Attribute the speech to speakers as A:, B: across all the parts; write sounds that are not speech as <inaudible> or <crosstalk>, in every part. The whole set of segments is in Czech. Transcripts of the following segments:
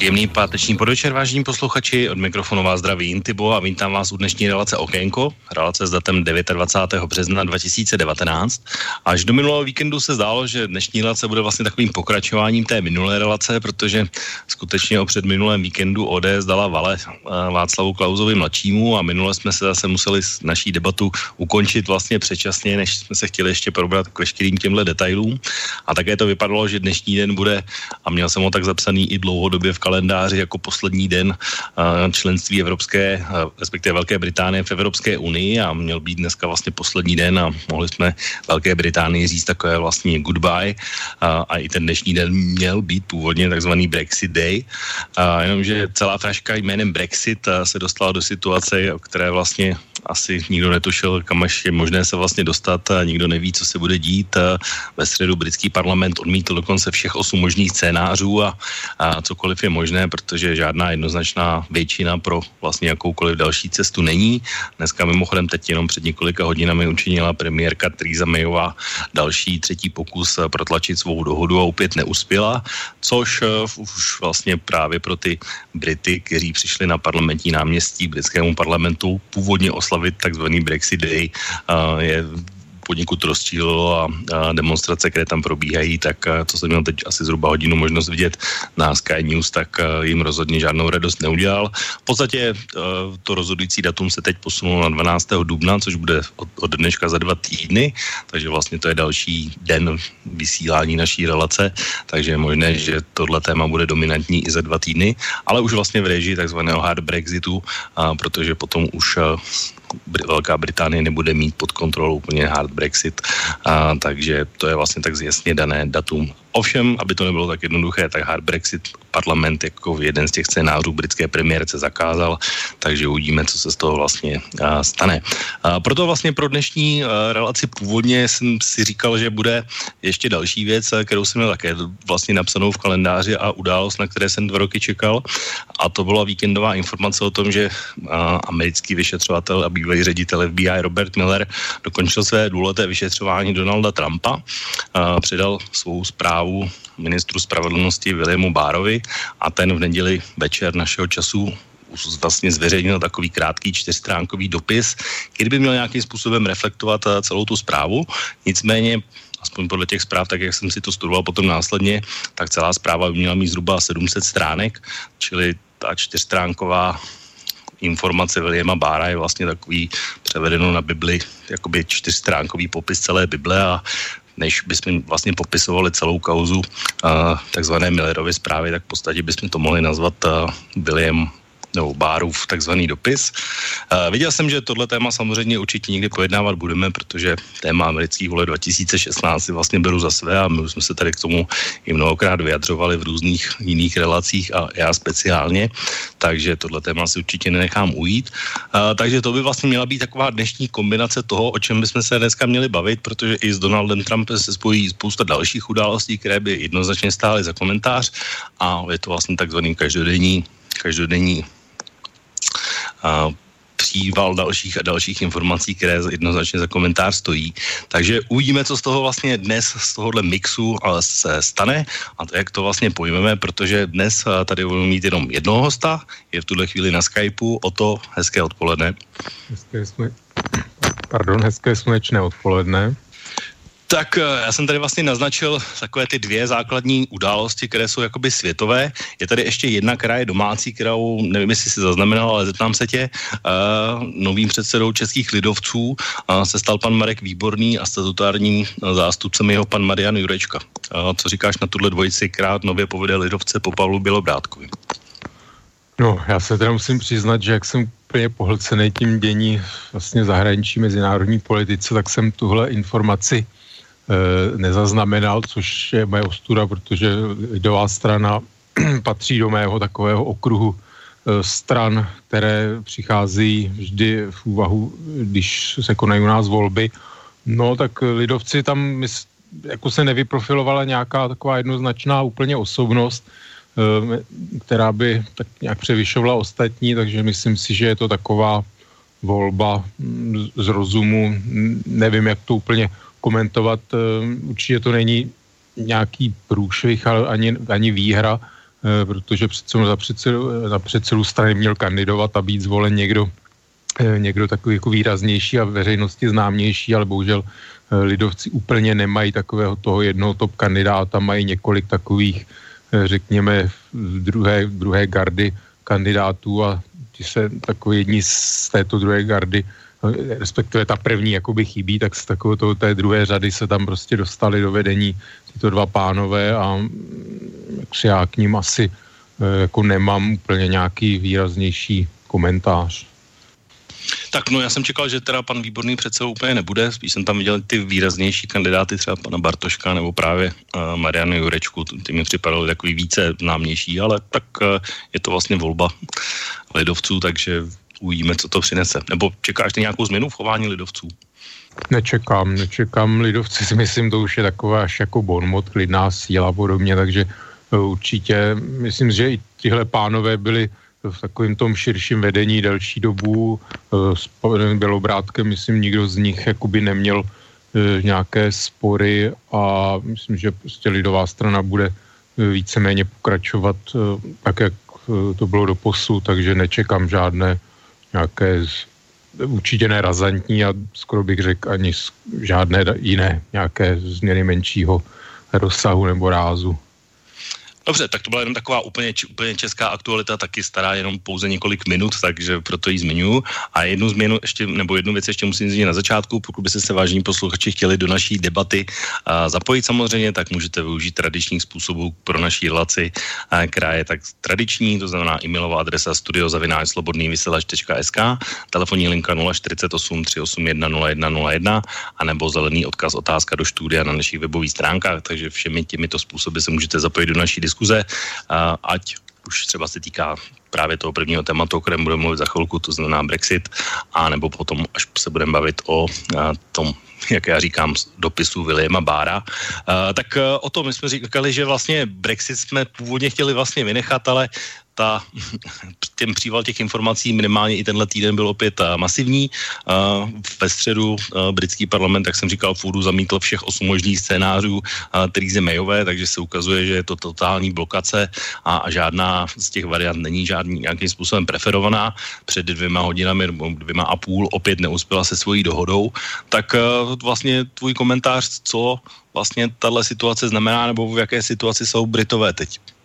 A: Příjemný páteční podvečer, vážení posluchači. Od mikrofonu vás zdraví Intibo a vítám vás u dnešní relace Okénko. Relace s datem 29. března 2019. Až do minulého víkendu se zdálo, že dnešní relace bude vlastně takovým pokračováním té minulé relace, protože skutečně o před minulém víkendu ODS dala vale eh, Václavu Klauzovi mladšímu a minule jsme se zase museli naší debatu ukončit vlastně předčasně, než jsme se chtěli ještě probrat k veškerým těmhle detailům. A také to vypadalo, že dnešní den bude, a měl jsem ho tak zapsaný i dlouhodobě v kalendáři jako poslední den členství Evropské, respektive Velké Británie v Evropské unii a měl být dneska vlastně poslední den a mohli jsme Velké Británii říct takové vlastně goodbye. A, a i ten dnešní den měl být původně takzvaný Brexit Day, a jenomže celá fraška jménem Brexit se dostala do situace, o které vlastně asi nikdo netušil, kam až je možné se vlastně dostat a nikdo neví, co se bude dít. Ve středu britský parlament odmítl dokonce všech osm možných scénářů a, a cokoliv je možné, protože žádná jednoznačná většina pro vlastně jakoukoliv další cestu není. Dneska mimochodem teď jenom před několika hodinami učinila premiérka Theresa Mayová další třetí pokus protlačit svou dohodu a opět neuspěla, což uh, už vlastně právě pro ty Brity, kteří přišli na parlamentní náměstí britskému parlamentu původně oslavit oslavit takzvaný Brexit Day, je poněkud rozčílilo a, demonstrace, které tam probíhají, tak to jsem měl teď asi zhruba hodinu možnost vidět na Sky News, tak jim rozhodně žádnou radost neudělal. V podstatě to rozhodující datum se teď posunulo na 12. dubna, což bude od, dneška za dva týdny, takže vlastně to je další den vysílání naší relace, takže je možné, že tohle téma bude dominantní i za dva týdny, ale už vlastně v režii takzvaného hard Brexitu, protože potom už Velká Británie nebude mít pod kontrolou úplně hard Brexit, a, takže to je vlastně tak jasně dané datum Ovšem, aby to nebylo tak jednoduché, tak hard Brexit parlament jako jeden z těch scénářů britské premiérce zakázal, takže uvidíme, co se z toho vlastně uh, stane. Uh, proto vlastně pro dnešní uh, relaci původně jsem si říkal, že bude ještě další věc, kterou jsem měl také vlastně napsanou v kalendáři a událost, na které jsem dva roky čekal. A to byla víkendová informace o tom, že uh, americký vyšetřovatel a bývalý ředitel FBI Robert Miller dokončil své důležité vyšetřování Donalda Trumpa, uh, předal svou zprávu zprávu ministru spravedlnosti Williamu Bárovi a ten v neděli večer našeho času vlastně zveřejnil takový krátký čtyřstránkový dopis, který by měl nějakým způsobem reflektovat eh, celou tu zprávu. Nicméně aspoň podle těch zpráv, tak jak jsem si to studoval potom následně, tak celá zpráva by měla mít zhruba 700 stránek, čili ta čtyřstránková informace Williama Bára je vlastně takový převedeno na Bibli, jakoby čtyřstránkový popis celé Bible a než bychom vlastně popisovali celou kauzu uh, takzvané Millerovy zprávy, tak v podstatě bychom to mohli nazvat uh, William nebo Bárův takzvaný dopis. Uh, viděl jsem, že tohle téma samozřejmě určitě někdy pojednávat budeme, protože téma amerických vole 2016 si vlastně beru za své a my už jsme se tady k tomu i mnohokrát vyjadřovali v různých jiných relacích a já speciálně, takže tohle téma si určitě nenechám ujít. Uh, takže to by vlastně měla být taková dnešní kombinace toho, o čem bychom se dneska měli bavit, protože i s Donaldem Trumpem se spojí spousta dalších událostí, které by jednoznačně stály za komentář a je to vlastně takzvaný každodenní každodenní příval dalších a dalších informací, které jednoznačně za komentář stojí. Takže uvidíme, co z toho vlastně dnes, z tohohle mixu se stane a to, jak to vlastně pojmeme, protože dnes tady budeme mít jenom jednoho hosta, je v tuhle chvíli na Skypeu, o to hezké odpoledne.
B: Hezké jsme, pardon, hezké slunečné odpoledne.
A: Tak eh, já jsem tady vlastně naznačil takové ty dvě základní události, které jsou jakoby světové. Je tady ještě jedna, která je domácí, kterou nevím, jestli si zaznamenal, ale zeptám se tě. Uh, novým předsedou českých lidovců uh, se stal pan Marek Výborný a statutárním zástupcem jeho pan Marian Jurečka. Uh, co říkáš na tuhle dvojici, která nově povede lidovce po Pavlu Bělobrádkovi?
B: No, já se teda musím přiznat, že jak jsem úplně pohlcený tím dění vlastně zahraničí mezinárodní politice, tak jsem tuhle informaci Eh, nezaznamenal, což je moje ostuda, protože lidová strana <clears throat> patří do mého takového okruhu eh, stran, které přichází vždy v úvahu, když se konají u nás volby. No tak lidovci tam jako se nevyprofilovala nějaká taková jednoznačná úplně osobnost, eh, která by tak nějak převyšovala ostatní, takže myslím si, že je to taková volba mm, z rozumu. Nevím, jak to úplně komentovat. Eh, určitě to není nějaký průšvih, ale ani, ani výhra, eh, protože přece za předsedu, za předsedu strany měl kandidovat a být zvolen někdo, někdo takový jako výraznější a veřejnosti známější, ale bohužel Eh, lidovci úplně nemají takového toho jednoho top kandidáta, mají několik takových, eh, řekněme, druhé, druhé gardy kandidátů a ti se takový jedni z této druhé gardy, eh, respektive ta první jakoby chybí, tak z takového toho, té druhé řady se tam prostě dostali do vedení tyto dva pánové a mm, já k ním asi jako nemám úplně nějaký výraznější komentář.
A: Tak no, já jsem čekal, že teda pan Výborný přece úplně nebude, spíš jsem tam viděl ty výraznější kandidáty, třeba pana Bartoška nebo právě uh, Marianu Jurečku, ty mi připadaly takový více známější, ale tak uh, je to vlastně volba lidovců, takže uvidíme, co to přinese. Nebo čekáš ty nějakou změnu v chování lidovců?
B: Nečekám, nečekám. Lidovci si myslím, to už je taková až jako bonmot, klidná síla a podobně, takže eh, určitě myslím, že i tyhle pánové byli v takovém tom širším vedení delší dobu. Eh, s Bělobrátkem, myslím, nikdo z nich jakoby neměl eh, nějaké spory a myslím, že prostě lidová strana bude víceméně pokračovat tak, jak to bylo do posu, takže nečekám žádné nějaké určitě nerazantní a skoro bych řekl ani žádné jiné nějaké změny menšího rozsahu nebo rázu.
A: Dobře, tak to byla jenom taková úplně, úplně česká aktualita, taky stará jenom pouze několik minut, takže proto ji zmiňuji. A jednu změnu ještě, nebo jednu věc ještě musím zmínit na začátku, pokud byste se vážní posluchači chtěli do naší debaty a zapojit samozřejmě, tak můžete využít tradičních způsobů pro naší relaci, a, která je tak tradiční, to znamená e-mailová adresa studiozavináčslobodnývysílač.sk, telefonní linka 048 381 0101 a nebo zelený odkaz otázka do studia na našich webových stránkách, takže všemi těmito způsoby se můžete zapojit do naší diskuze, ať už třeba se týká právě toho prvního tématu, o kterém budeme mluvit za chvilku, to znamená Brexit, a nebo potom, až se budeme bavit o tom, jak já říkám, dopisu Williama Bára. tak o tom my jsme říkali, že vlastně Brexit jsme původně chtěli vlastně vynechat, ale ta, ten příval těch informací minimálně i tenhle týden byl opět uh, masivní. Uh, ve středu uh, britský parlament, jak jsem říkal, fůdu zamítl všech osm možných scénářů Theresa Mayové, takže se ukazuje, že je to totální blokace a, a žádná z těch variant není žádný nějakým způsobem preferovaná. Před dvěma hodinami nebo dvěma a půl opět neuspěla se svojí dohodou. Tak vlastně tvůj komentář, co vlastně tahle situace znamená, nebo v jaké situaci jsou Britové teď?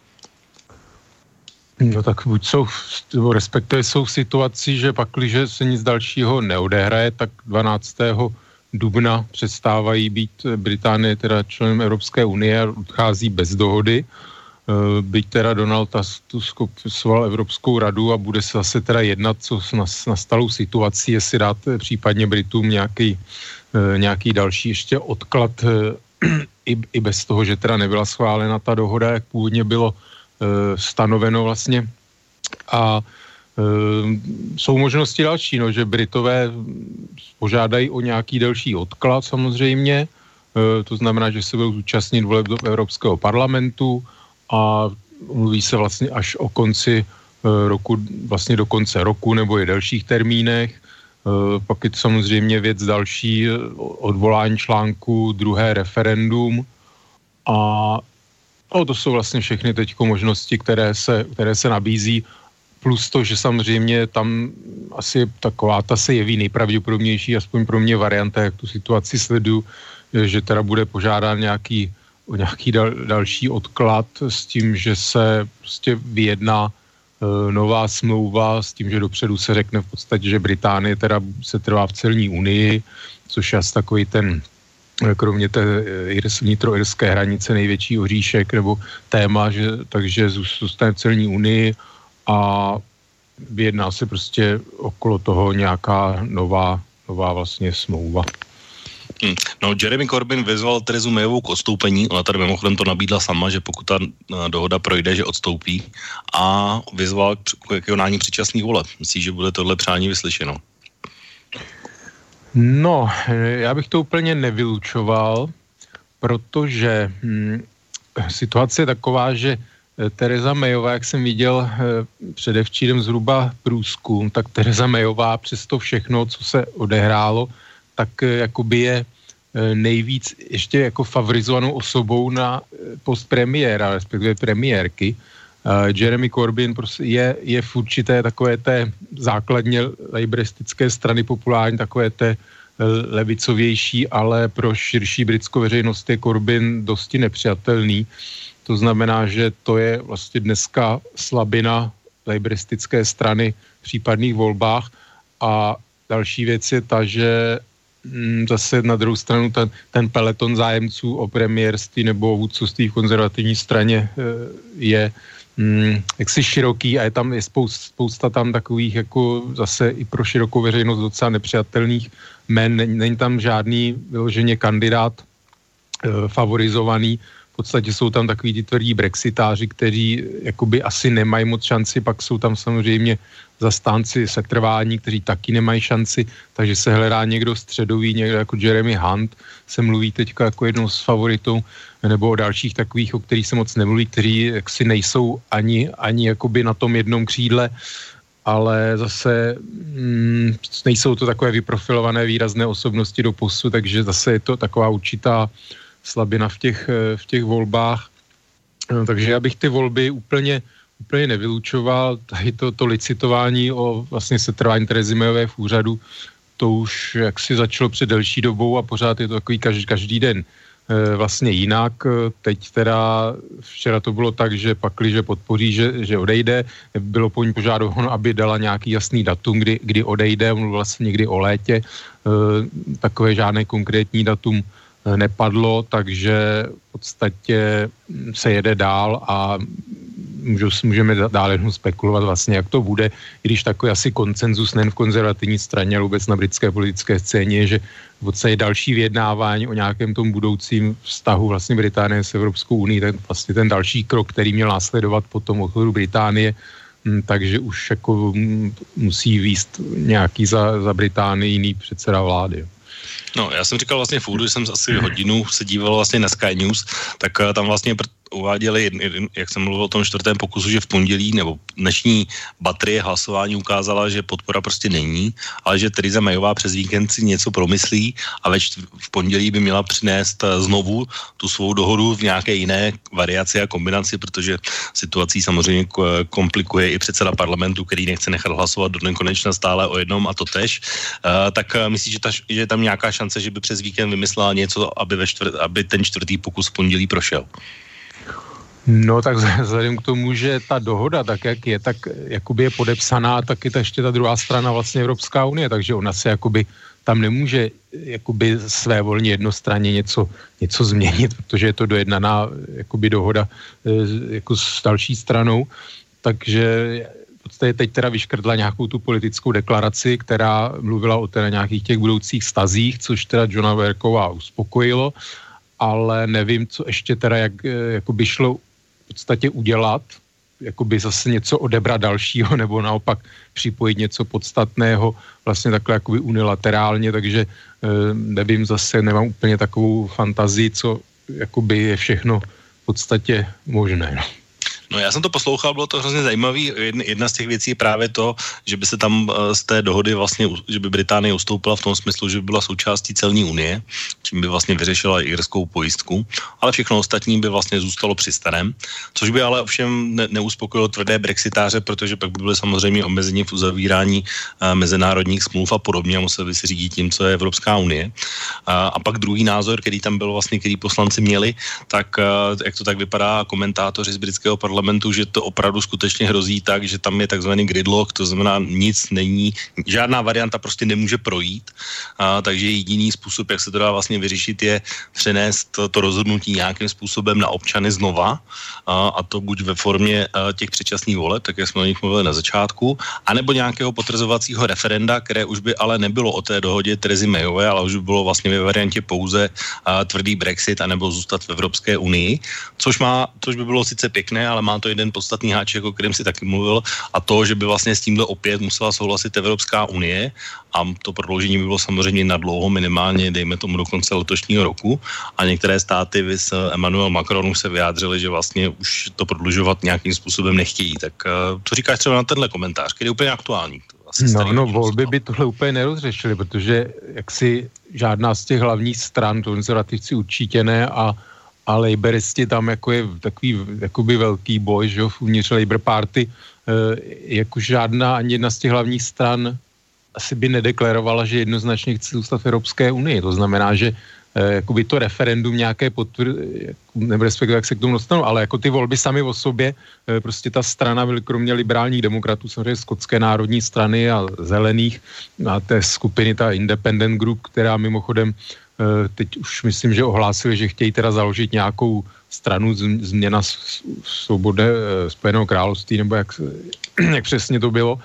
B: No tak buď jsou, respektive jsou v situaci, že pak, když se nic dalšího neodehraje, tak 12. dubna přestávají být Británie teda členem Evropské unie a odchází bez dohody. Eh, byť teda Donald Tusk sval Evropskou radu a bude se zase teda jednat, co s nastalou situací, jestli dát eh, případně Britům nějaký, eh, nějaký další ještě odklad <clears throat> i, i bez toho, že teda nebyla schválena ta dohoda, jak původně bylo Eh, stanoveno vlastně. A e, jsou možnosti další, no, že Britové požádají o nějaký delší odklad samozřejmě, e, to znamená, že se budou zúčastnit voleb do Evropského parlamentu a mluví se vlastně až o konci roku, vlastně do konce roku nebo i delších termínech. Pak je to samozřejmě věc další, odvolání článku, druhé referendum a No, to jsou vlastně všechny teď možnosti, které se, které se nabízí, plus to, že samozřejmě tam asi taková ta se jeví nejpravděpodobnější, aspoň pro mě varianta, jak tu situaci sledu, že teda bude požádán nějaký, o nějaký dal, další odklad s tím, že se prostě vyjedná e, nová smlouva s tím, že dopředu se řekne v podstatě, že Británie teda se trvá v celní unii, což je asi takový ten kromě té eh, vnitroirské hranice největší oříšek nebo téma, že, takže zůstane v celní unii a vyjedná se prostě okolo toho nějaká nová, nová vlastně smlouva.
A: Hmm. No, Jeremy Corbyn vyzval Terezu Mayovou k odstoupení, ona tady mimochodem to nabídla sama, že pokud ta eh, dohoda projde, že odstoupí a vyzval k, k konání předčasných voleb. Myslíš, že bude tohle přání vyslyšeno?
B: No, já bych to úplně nevylučoval, protože hm, situace je taková, že Tereza Mayová, jak jsem viděl předevčírem zhruba průzkum, tak Tereza Mayová přes to všechno, co se odehrálo, tak jakoby je nejvíc ještě jako favorizovanou osobou na post premiéra, respektive premiérky. Jeremy Corbyn prostě je, je v určité takové té základně laboristické strany populární, takové té levicovější, ale pro širší britskou veřejnost je Corbyn dosti nepřijatelný. To znamená, že to je vlastně dneska slabina laboristické strany v případných volbách a další věc je ta, že mm, zase na druhou stranu ten, ten peleton zájemců o premiérství nebo o vůdcovství v konzervativní straně eh, je mm, jaksi široký a je tam je spousta, spousta tam takových jako zase i pro širokou veřejnost docela nepřijatelných men. Není tam žádný vyloženě kandidát e, favorizovaný. V podstatě jsou tam takový ty tvrdí brexitáři, kteří jakoby asi nemají moc šanci, pak jsou tam samozřejmě zastánci setrvání, kteří taky nemají šanci, takže se hledá někdo středový, někdo jako Jeremy Hunt, se mluví teď jako jednou z favoritů, nebo o dalších takových, o kterých se moc nemluví, kteří jaksi nejsou ani, ani jakoby na tom jednom křídle, ale zase mm, nejsou to takové vyprofilované výrazné osobnosti do posu, takže zase je to taková určitá slabina v těch, v těch volbách. No, takže já bych ty volby úplně úplně nevylučoval. Tady to, to licitování o vlastně setrvání Terezy Mayové v úřadu, to už jaksi začalo před delší dobou a pořád je to takový každý, každý den e, vlastně jinak. Teď teda včera to bylo tak, že pakli, že podpoří, že, že odejde. Bylo po ní požádováno, aby dala nějaký jasný datum, kdy, kdy odejde. Mluvila vlastně někdy o létě. E, takové žádné konkrétní datum e, nepadlo, takže v podstatě se jede dál a můžu, můžeme dál jenom spekulovat vlastně, jak to bude, i když takový asi koncenzus nejen v konzervativní straně, ale vůbec na britské politické scéně, že v podstatě další vyjednávání o nějakém tom budoucím vztahu vlastně Británie s Evropskou unii, ten vlastně ten další krok, který měl následovat po tom odchodu Británie, hm, takže už jako hm, musí výst nějaký za, za Británii jiný předseda vlády.
A: No, já jsem říkal vlastně v úvodu, že jsem asi hodinu se díval vlastně na Sky News, tak eh, tam vlastně uváděli, jak jsem mluvil o tom čtvrtém pokusu, že v pondělí nebo dnešní baterie hlasování ukázala, že podpora prostě není, ale že Theresa Mayová přes víkend si něco promyslí a ve čtvr- v pondělí by měla přinést eh, znovu tu svou dohodu v nějaké jiné variaci a kombinaci, protože situací samozřejmě komplikuje i předseda parlamentu, který nechce nechat hlasovat do nekonečna stále o jednom a to tež. Uh, tak myslíš, že, ta, že je tam nějaká šance, že by přes víkend vymyslela něco, aby, ve čtvrt, aby ten čtvrtý pokus v pondělí prošel?
B: No tak vzhledem k tomu, že ta dohoda, tak jak je, tak jakoby je podepsaná, tak je to ještě ta druhá strana vlastně Evropská unie, takže ona se jakoby tam nemůže jakoby své volně jednostranně něco, něco změnit, protože je to dojednaná jakoby dohoda jako s další stranou, takže podstatě teď teda vyškrtla nějakou tu politickou deklaraci, která mluvila o teda nějakých těch budoucích stazích, což teda Johna Verková uspokojilo, ale nevím, co ještě teda, jak, jako by šlo podstatě udělat, jakoby zase něco odebrat dalšího, <laughs> nebo naopak připojit něco podstatného vlastně takhle jakoby unilaterálně, takže e, nevím, zase nemám úplně takovou fantazii, co jakoby je všechno v podstatě možné. No.
A: No já jsem to poslouchal, bylo to hrozně zajímavý. Jedna z těch věcí je právě to, že by se tam eh, z té dohody vlastně, že by Británie ustoupila v tom smyslu, že by byla součástí celní unie, čím by vlastně vyřešila irskou pojistku, ale všechno ostatní by vlastně zůstalo při starém, což by ale ovšem ne, neuspokojilo tvrdé brexitáře, protože pak by byly samozřejmě omezení v uzavírání uh, mezinárodních smluv a podobně a museli by si řídit tím, co je Evropská unie. Uh, a pak druhý názor, který tam byl vlastně, který poslanci měli, tak uh, jak to tak vypadá, komentátoři z britského parlamentu, že to opravdu skutečně hrozí tak, že tam je takzvaný gridlock, to znamená nic není, žádná varianta prostě nemůže projít, a, takže jediný způsob, jak se to dá vlastně vyřešit, je přenést to, to rozhodnutí nějakým způsobem na občany znova, a, a to buď ve formě a, těch předčasných voleb, tak jak jsme o nich mluvili na začátku, anebo nějakého potrzovacího referenda, které už by ale nebylo o té dohodě Terezy Mayové, ale už by bylo vlastně ve variantě pouze a, tvrdý Brexit, anebo zůstat v Evropské unii, což má, což by bylo sice pěkné, ale má to jeden podstatný háček, o kterém si taky mluvil, a to, že by vlastně s tímhle opět musela souhlasit Evropská unie a to prodloužení by bylo samozřejmě na dlouho, minimálně, dejme tomu do konce letošního roku. A některé státy, vys Emmanuel Macron, už se vyjádřili, že vlastně už to prodlužovat nějakým způsobem nechtějí. Tak uh, co říkáš třeba na tenhle komentář, který je úplně aktuální?
B: no, no, volby by tohle úplně nerozřešili, protože jaksi žádná z těch hlavních stran, konzervativci určitě ne a a laboristi tam jako je takový jakoby velký boj, že jo, uvnitř Labour Party, e, jako žádná ani jedna z těch hlavních stran asi by nedeklarovala, že jednoznačně chce zůstat v Evropské unii. To znamená, že e, jakoby to referendum nějaké potvr... nebo respektive jak se k tomu dostanu, ale jako ty volby sami o sobě, e, prostě ta strana kromě liberálních demokratů, samozřejmě skotské národní strany a zelených a té skupiny, ta Independent Group, která mimochodem Eh, teď už myslím, že ohlásili, že chtějí teda založit nějakou stranu změna svobody eh, Spojeného království, nebo jak, <clears throat> jak přesně to bylo.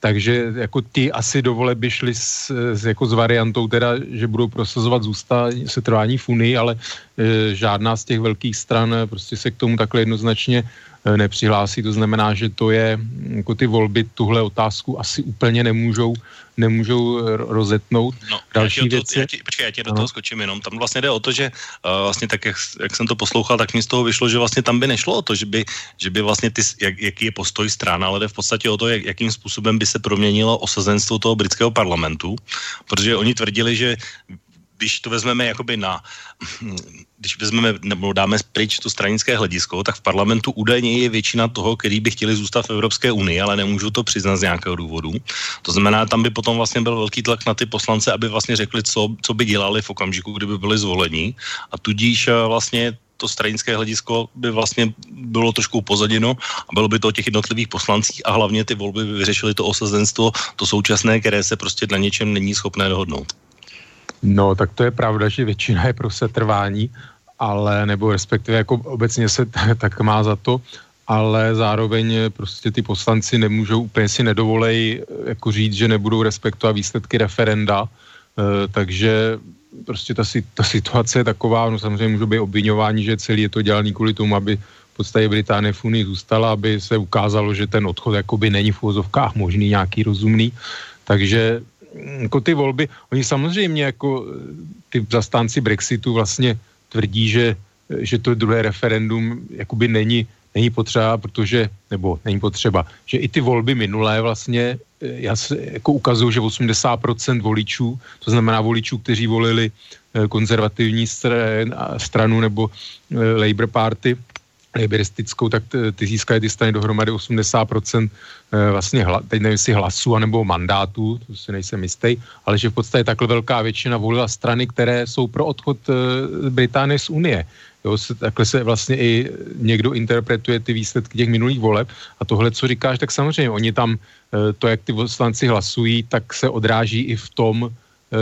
B: Takže jako ty asi dovole by šli s, s, jako s variantou teda, že budou prosazovat zůstání setrvání v Unii, ale e, žádná z těch velkých stran prostě se k tomu takhle jednoznačně nepřihlásí. To znamená, že to je, jako ty volby tuhle otázku asi úplně nemůžou nemůžou rozetnout.
A: No, Další já věci... Já ti, počkej, já ti do toho skočím jenom. Tam vlastně jde o to, že uh, vlastně tak, jak, jak, jsem to poslouchal, tak mi z toho vyšlo, že vlastně tam by nešlo o to, že by, že by vlastně ty, jak, jaký je postoj strana, ale jde v podstatě o to, jak, jakým způsobem by se proměnilo osazenstvo toho britského parlamentu, protože oni tvrdili, že když to vezmeme jakoby na, když vezmeme nebo dáme pryč to stranické hledisko, tak v parlamentu údajně je většina toho, který by chtěli zůstat v Evropské unii, ale nemůžou to přiznat z nějakého důvodu. To znamená, tam by potom vlastně byl velký tlak na ty poslance, aby vlastně řekli, co, co by dělali v okamžiku, kdyby byli zvoleni. A tudíž eh, vlastně to stranické hledisko by vlastně bylo trošku upozaděno a bylo by to o těch jednotlivých poslancích a hlavně ty volby by vyřešily to osazenstvo, to současné, které se prostě na něčem není schopné dohodnout.
B: No, tak to je pravda, že většina je pro setrvání, ale, nebo respektive jako obecně se <laughs> tak má za to, ale zároveň prostě ty poslanci nemůžou, úplně si nedovolej jako říct, že nebudou respektovat výsledky referenda, e, takže prostě ta, ta situace je taková, no samozřejmě můžou být obvinování, že celý je to dělaný kvůli tomu, aby v podstatě Británie v Unii zůstala, aby se ukázalo, že ten odchod jakoby není v úvozovkách možný, nějaký rozumný. Takže jako ty volby, oni samozřejmě jako ty zastánci Brexitu vlastně tvrdí, že, že to druhé referendum jakoby není, není potřeba, protože, nebo není potřeba, že i ty volby minulé vlastně já se, jako ukazují, že 80% voličů, to znamená voličů, kteří volili eh, konzervativní stranu nebo eh, Labour Party, liberistickou, tak ty získají ty strany dohromady 80% eh, vlastně, teď nevím, jestli hlasů anebo mandátů, to si nejsem jistý, ale že v podstatě takhle velká většina volila strany, které jsou pro odchod eh, Británie z Unie. Jo, se, takhle se vlastně i někdo interpretuje ty výsledky těch minulých voleb a tohle, co říkáš, tak samozřejmě oni tam, eh, to, jak ty poslanci hlasují, tak se odráží i v tom,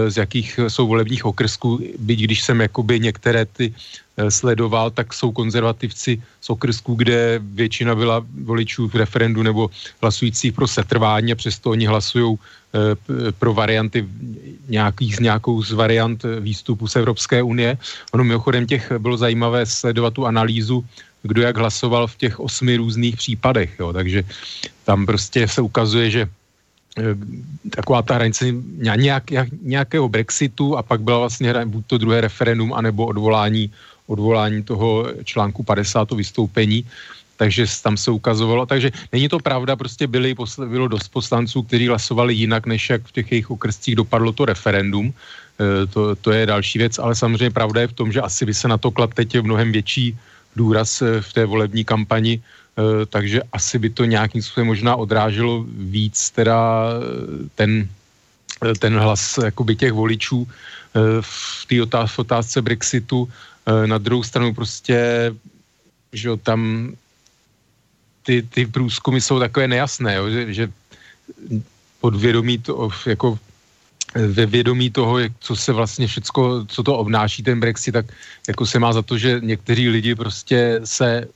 B: z jakých jsou volebních okrsků, byť když jsem jakoby některé ty Eh, sledoval, tak jsou konzervativci z okrsků, kde většina byla voličů v referendu nebo hlasujících pro setrvání a přesto oni hlasují eh, pro varianty nějakých, nějakou z variant výstupu z Evropské unie. Ono mimochodem těch bylo zajímavé sledovat tu analýzu, kdo jak hlasoval v těch osmi různých případech. Jo. Takže tam prostě se ukazuje, že eh, taková ta hranice nějak, nějakého Brexitu a pak byla vlastně buď to druhé referendum, anebo odvolání odvolání toho článku 50, to vystoupení, takže tam se ukazovalo. Takže není to pravda, prostě byli, bylo dost poslanců, kteří hlasovali jinak, než jak v těch jejich okrscích dopadlo to referendum. E, to, to je další věc, ale samozřejmě pravda je v tom, že asi by se na to klad teď je mnohem větší důraz e, v té volební kampani, takže asi by to nějakým způsobem možná odráželo víc teda ten, ten hlas jakoby těch voličů v té otázce Brexitu, Eh, na druhou stranu prostě, že tam ty, ty průzkumy jsou takové nejasné, jo, že, že podvědomí to, jako ve vědomí toho, jak, co se vlastně všecko, co to obnáší ten Brexit, tak jako se má za to, že někteří lidi prostě se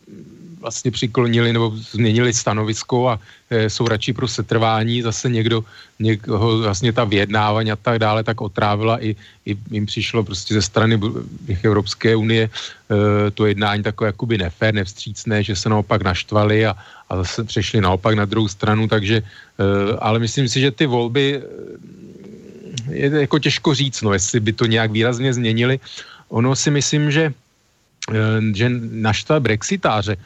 B: vlastně přiklonili nebo změnili stanovisko a e, jsou radši pro setrvání. Zase někdo, někoho vlastně ta vyjednávání a tak dále tak otrávila i, i jim přišlo prostě ze strany Evropské unie e, to jednání takové jakoby nefér, nevstřícné, že se naopak naštvali a, a zase přešli naopak na druhou stranu, takže, e, ale myslím si, že ty volby je jako těžko říct, no, jestli by to nějak výrazně změnili. Ono si myslím, že Eh, že naštve brexitáře,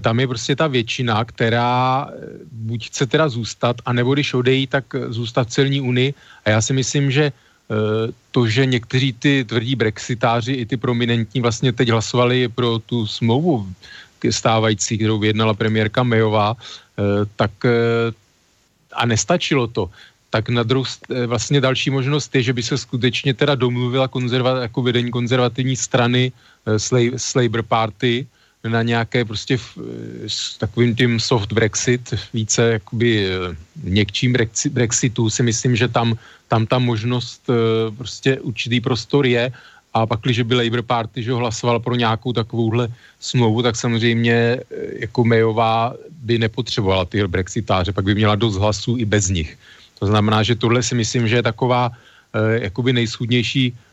B: tam je prostě ta většina, která eh, buď chce teda zůstat, anebo když odejí, tak zůstat v celní unii. A já si myslím, že to, že někteří ty tvrdí brexitáři, i ty prominentní vlastně teď hlasovali pro tu smlouvu stávající, kterou vyjednala premiérka Mayová, tak a nestačilo to tak na druhou vlastně další možnost je, že by se skutečně teda domluvila konzerva, jako vedení konzervativní strany Eh, s Labour Party na nějaké prostě v, eh, s takovým tím soft Brexit, více jakoby eh, měkčím Brexitu si myslím, že tam, tam ta možnost prostě určitý prostor je a pak, když by Labour Party že hlasoval pro nějakou takovouhle smlouvu, tak samozřejmě jako Mayová by nepotřebovala ty brexitáře, pak by měla dost hlasů i bez nich. To znamená, že tohle si myslím, že je taková jakoby nejschudnější Eh,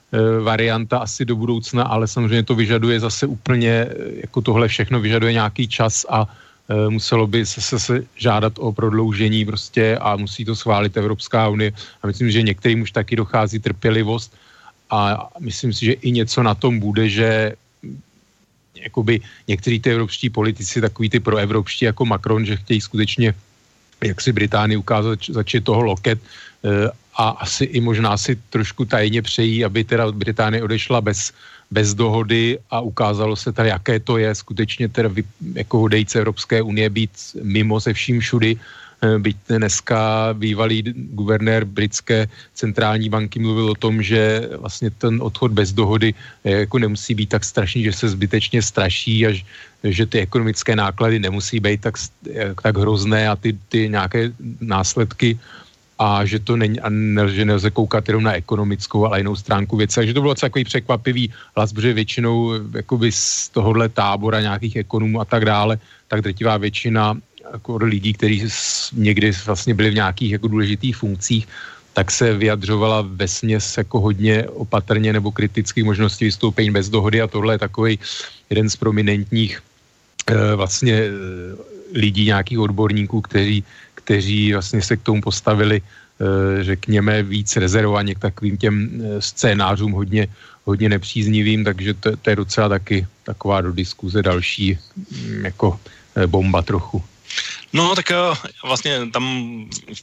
B: varianta asi do budoucna, ale samozřejmě to vyžaduje zase úplně, eh, jako tohle všechno vyžaduje nějaký čas a eh, muselo by se, se, se žádat o prodloužení prostě a musí to schválit Evropská unie. A myslím, že některým už taky dochází trpělivost a myslím si, že i něco na tom bude, že hm, jakoby někteří ty evropští politici, takový ty proevropští jako Macron, že chtějí skutečně jak si Británii ukázat, začít toho loket a asi i možná si trošku tajně přejí, aby teda Británie odešla bez, bez dohody a ukázalo se teda, jaké to je skutečně teda vy, jako hodejce Evropské unie být mimo se vším všudy. Eh, byť dneska bývalý guvernér britské centrální banky mluvil o tom, že vlastně ten odchod bez dohody eh, jako nemusí být tak strašný, že se zbytečně straší a že ty ekonomické náklady nemusí být tak, eh, tak hrozné a ty, ty nějaké následky a že to není, a ne, že nelze koukat jenom na ekonomickou, ale jinou stránku věci. Takže to bylo takový překvapivý hlas, protože většinou jakoby z tohohle tábora nějakých ekonomů a tak dále, tak drtivá většina jako lidí, kteří někdy vlastně byli v nějakých jako důležitých funkcích, tak se vyjadřovala ve směs jako hodně opatrně nebo kritických možností vystoupení bez dohody a tohle je takový jeden z prominentních e, vlastně e, lidí, nějakých odborníků, kteří kteří vlastně se k tomu postavili, eh, řekněme, víc rezervovaně k takovým těm eh, scénářům hodně, hodně nepříznivým, takže to, to je docela taky taková do diskuze další mm, jako eh, bomba trochu.
A: No, tak uh, vlastně tam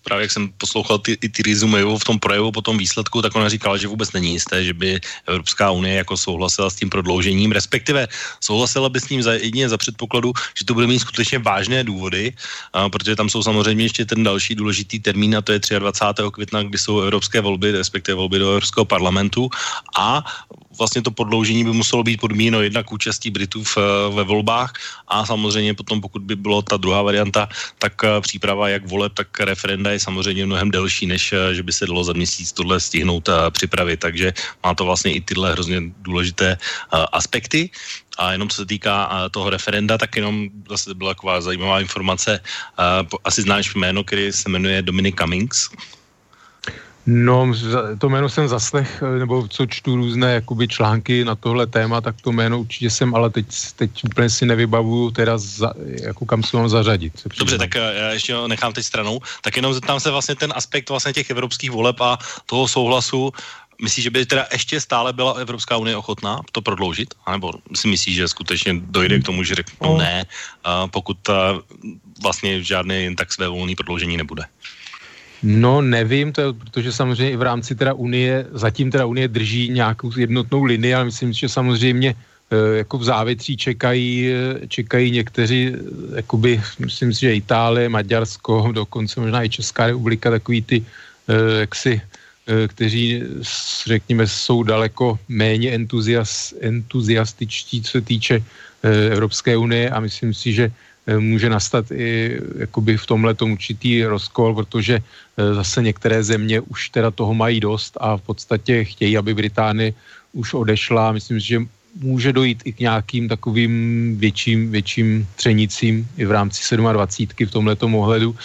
A: právě, jak jsem poslouchal ty, ty Rizumejovu v tom projevu po tom výsledku, tak ona říkala, že vůbec není jisté, že by Evropská unie jako souhlasila s tím prodloužením, respektive souhlasila by s ním za, jedině za předpokladu, že to bude mít skutečně vážné důvody, uh, protože tam jsou samozřejmě ještě ten další důležitý termín, a to je 23. května, kdy jsou evropské volby, respektive volby do Evropského parlamentu a vlastně to prodloužení by muselo být podmíněno jednak účastí Britů v, ve volbách a samozřejmě potom, pokud by bylo ta druhá varianta, tak eh, příprava jak voleb, tak referenda je samozřejmě mnohem delší, než eh, že by se dalo za měsíc tohle stihnout a připravit. Takže má to vlastně i tyhle hrozně důležité eh, aspekty. A jenom co se týká toho referenda, tak jenom zase byla taková zajímavá informace. Asi znáš jméno, který se jmenuje Dominic Cummings.
B: No, to jméno jsem zaslech, eh, nebo co čtu různé jakoby články na tohle téma, tak to jméno určitě jsem, ale teď, teď úplně si nevybavuju teda, za, jako kam se mám zařadit. Se
A: Dobře, tak eh, já ještě ho nechám teď stranou. Tak jenom zeptám se vlastně ten aspekt vlastně těch evropských voleb a toho souhlasu. Myslíš, že by teda ještě stále byla Evropská unie ochotná to prodloužit? A nebo si myslíš, že skutečně dojde k tomu, že řeknou no. ne, pokud vlastně žádné jen tak své volné prodloužení nebude?
B: No nevím, to je, protože samozřejmě i v rámci teda Unie, zatím teda Unie drží nějakou jednotnou linii, ale myslím, že samozřejmě e, jako v závětří čekají, e, čekají někteří, e, jakoby, myslím si, že Itálie, Maďarsko, dokonce možná i Česká republika, takový ty, jaksi, kteří, řekněme, jsou daleko méně entuzias, entuziastičtí, co se týče Evropské unie a myslím si, že Eh, může nastat i jakoby v tomhle určitý rozkol, protože eh, zase některé země už teda toho mají dost a v podstatě chtějí, aby Británie už odešla. Myslím, že může dojít i k nějakým takovým větším, větším třenicím i v rámci 27 v tomhle ohledu.